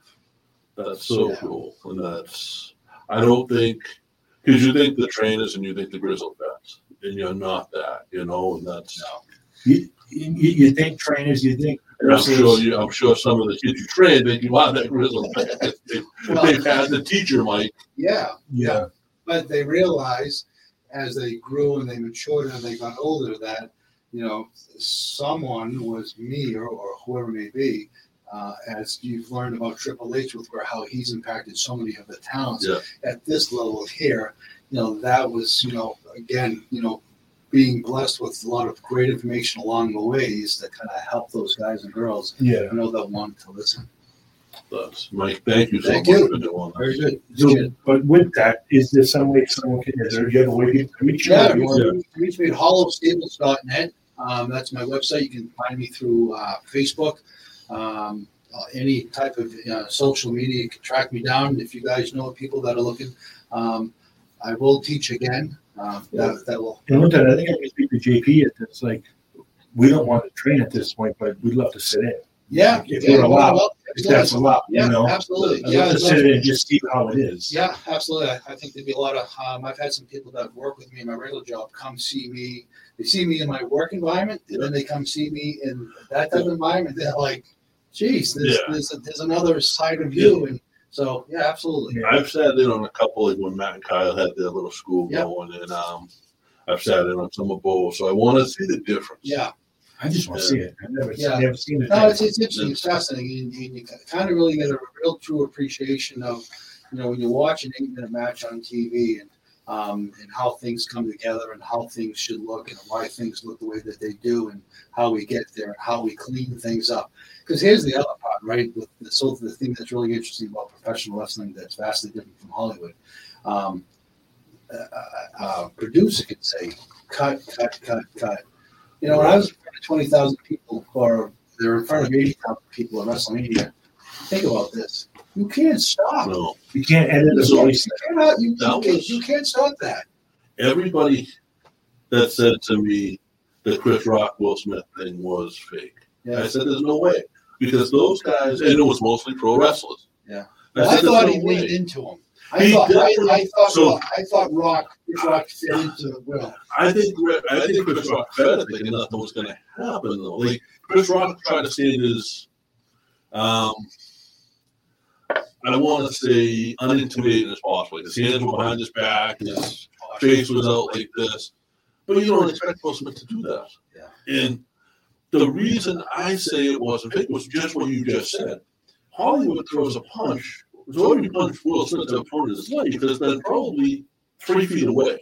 that's so Yeah. cool. And that's I don't think because you think the trainers and you think the grizzled vets, and you're not that, you know, and that's No, You, you, you think trainers, you think and I'm sure you I'm sure some of the kids you train think you are that grizzled vet. They- Well- They've had the teacher Mike. yeah, yeah, but they realized as they grew and they matured and they got older that you know someone was me or, or whoever it may be uh, as you've learned about triple h with where how he's impacted so many of the towns Yeah. at this level here you know that was you know again you know being blessed with a lot of great information along the way is to kind of help those guys and girls. Yeah. I know that want to listen. That's Mike. Thank you so Thank much you. for doing that. Very good. So, but with that, is there some way someone can, is there, do you have a way to can reach you? Yeah, Or you you want- can reach me at hollowstables.net. Um, that's my website. You can find me through uh, Facebook, um, uh, any type of uh, social media. You can track me down if you guys know people that are looking. Um, I will teach again. Um, that, that will. And one time, I think I can speak to JP, it's like, we don't want to train at this point, but we'd love to sit in. Yeah, If yeah, we're allowed, well, If that's allowed, you Yeah, know? absolutely. I'd Yeah, to sit in and just see how it is. Yeah, absolutely. I I think there'd be a lot of, um, I've had some people that work with me in my regular job come see me. They see me in my work environment and then they come see me in that type of environment. They're like, geez, there's, Yeah. there's, a, there's another side of you. And so, yeah, absolutely. I've sat in on a couple like when Matt and Kyle had their little school Yeah. going, and um, I've sat in on some of both, so I want to see the difference. Yeah. I just want to see it. I've never, Yeah. never seen it. No, it's, it's interesting. It's fascinating. And, and you kind of really get a real true appreciation of, you know, when you watch an eight minute match on TV and, um, and how things come together and how things should look and why things look the way that they do and how we get there and how we clean things up. Because here's the other part, right? With the, so the thing that's really interesting about professional wrestling that's vastly different from Hollywood. Um, a, a, a producer could say, cut, cut, cut, cut. You know, when I was in front of 20,000 people or they're in front of 80,000 people at WrestleMania, think about this. You can't stop. No, You can't edit You the can't, voice. you cannot- you- you can't- you can't stop that. everybody that said to me the Chris Rock Will Smith thing was fake. Yeah. I said, "There's no way," because those guys, and it was mostly pro wrestlers. Yeah. I, I, said, "There's thought no he way." leaned into him. I He thought, I, I thought, so- Rock, I thought Rock, Chris Rock fit into Will. I think I think Chris Rock it thinking nothing was going to happen though. Like Chris Rock tried to stand his, um, I want to say unintimidated as possible. His hands were behind his back, his face was out like this, but you don't expect Will Smith to do that. Yeah. And the reason I say it wasn't fake was just what you just said. Hollywood throws a punch. So every punch Will Smith to opponent is like has been probably three feet away.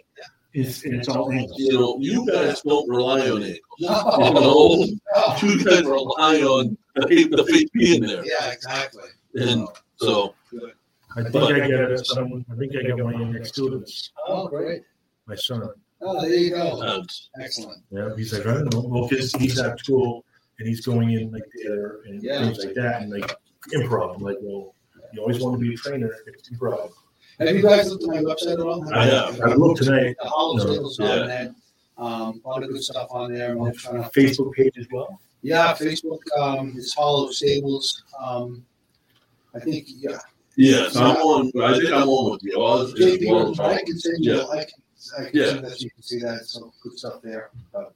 It's, it's all angles. You know, you guys don't rely on angles. No, You know, no. you guys rely on the fake, the fake being there. Yeah, exactly. And so, I think I got it, some, I think I got one next to it, Oh, great. my son. Oh, there you go. Excellent. Yeah, he's like, I don't know, well, because he's at school and he's going in like theater and Yeah. things like that, and like improv. I'm like, well, you always want to be a trainer. It's improv. Have you guys looked at my website at all? I have. I looked tonight, The Hollow Stables Yeah. on that. Um, a lot of good stuff on there. I'm trying to Facebook page as well. Yeah, Facebook um, is Hollow Stables. Um, I think yeah, yes, I'm on. I think I'm on with you. Oz as JP, well as I can send you. Yeah. I can, I can Yeah. send that you can see that. So good stuff there. But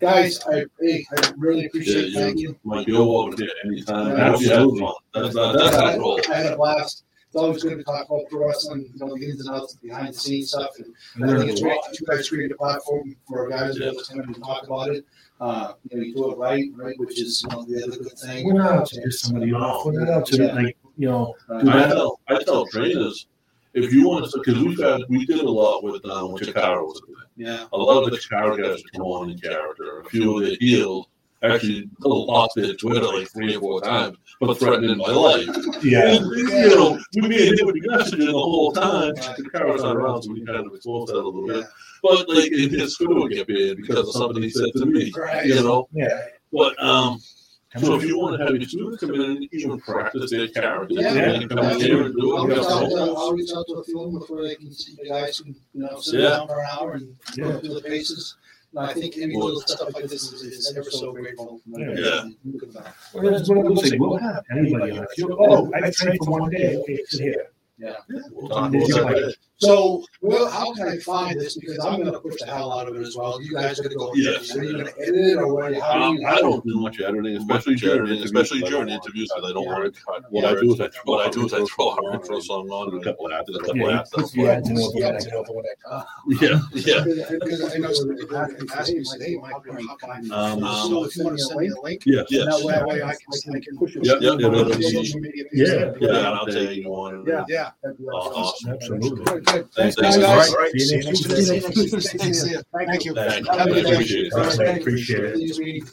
guys, I hey, I really appreciate. Yeah. Thank you. Mike, you're welcome here anytime. Yeah, Hope you absolutely. That's not, that's not cool. I had a blast. It's always good to talk about pro wrestling, you know, the ins and outs, behind the scenes stuff. And I think it's great that you guys created a platform for guys to be able to come and talk about it. Uh, you know, you do it right, right, which is you know, the other good thing. We're not out to piss somebody off. We're not out to like, you know, I tell I tell trainers if you want to because we've had we did a lot with um with Chikara was yeah. a lot of the Chikara guys would come on in character. A few of the heels actually lost their Twitter like three or four times, but threatening my life. yeah. And, you know, we me and him would be messaging the whole time. Chikara's not around, so we kind of exposed that a little bit. But like and his Twitter would get banned because of something he said to me. Right. You know, Yeah. but um. So if you want to have your students come in and even practice their character, Yeah. they can come in here and do I'll it. reach out to. I'll reach out to a few of them before they can see the guys who, you know, sit Yeah. down for an hour and Yeah. go through the paces. And I think any Well- little stuff like this is, is ever so grateful. Yeah. Well, that's what I will say. We'll have anybody on. If Oh, I trained for one day. Okay, sit here. Yeah. We'll talk about. So, well, how can I find this? Because I'm gonna push the hell out of it as well. You guys are gonna go, Yes. are you gonna edit it or what? How do Um, you? I don't do much editing, especially during especially during interviews because I don't want to cut. What I do is I what I do is I throw our intro song on and a couple of ads, a couple of Yeah, ads. he puts the ads in over Yeah. Yeah, yeah. Because I know some asked me, hey, Mike, how can I? Um, So if you wanna send me a link, Yes, yes. that way I can, push it. Social media Yeah. Yeah, and I'll tell you one. Yeah. Yeah, Yeah. Oh, awesome. Absolutely. Good, good. Thanks, Thanks, guys. guys. See you next See you week. next week. Thanks, see ya. Thank you. Thank you. Appreciate it.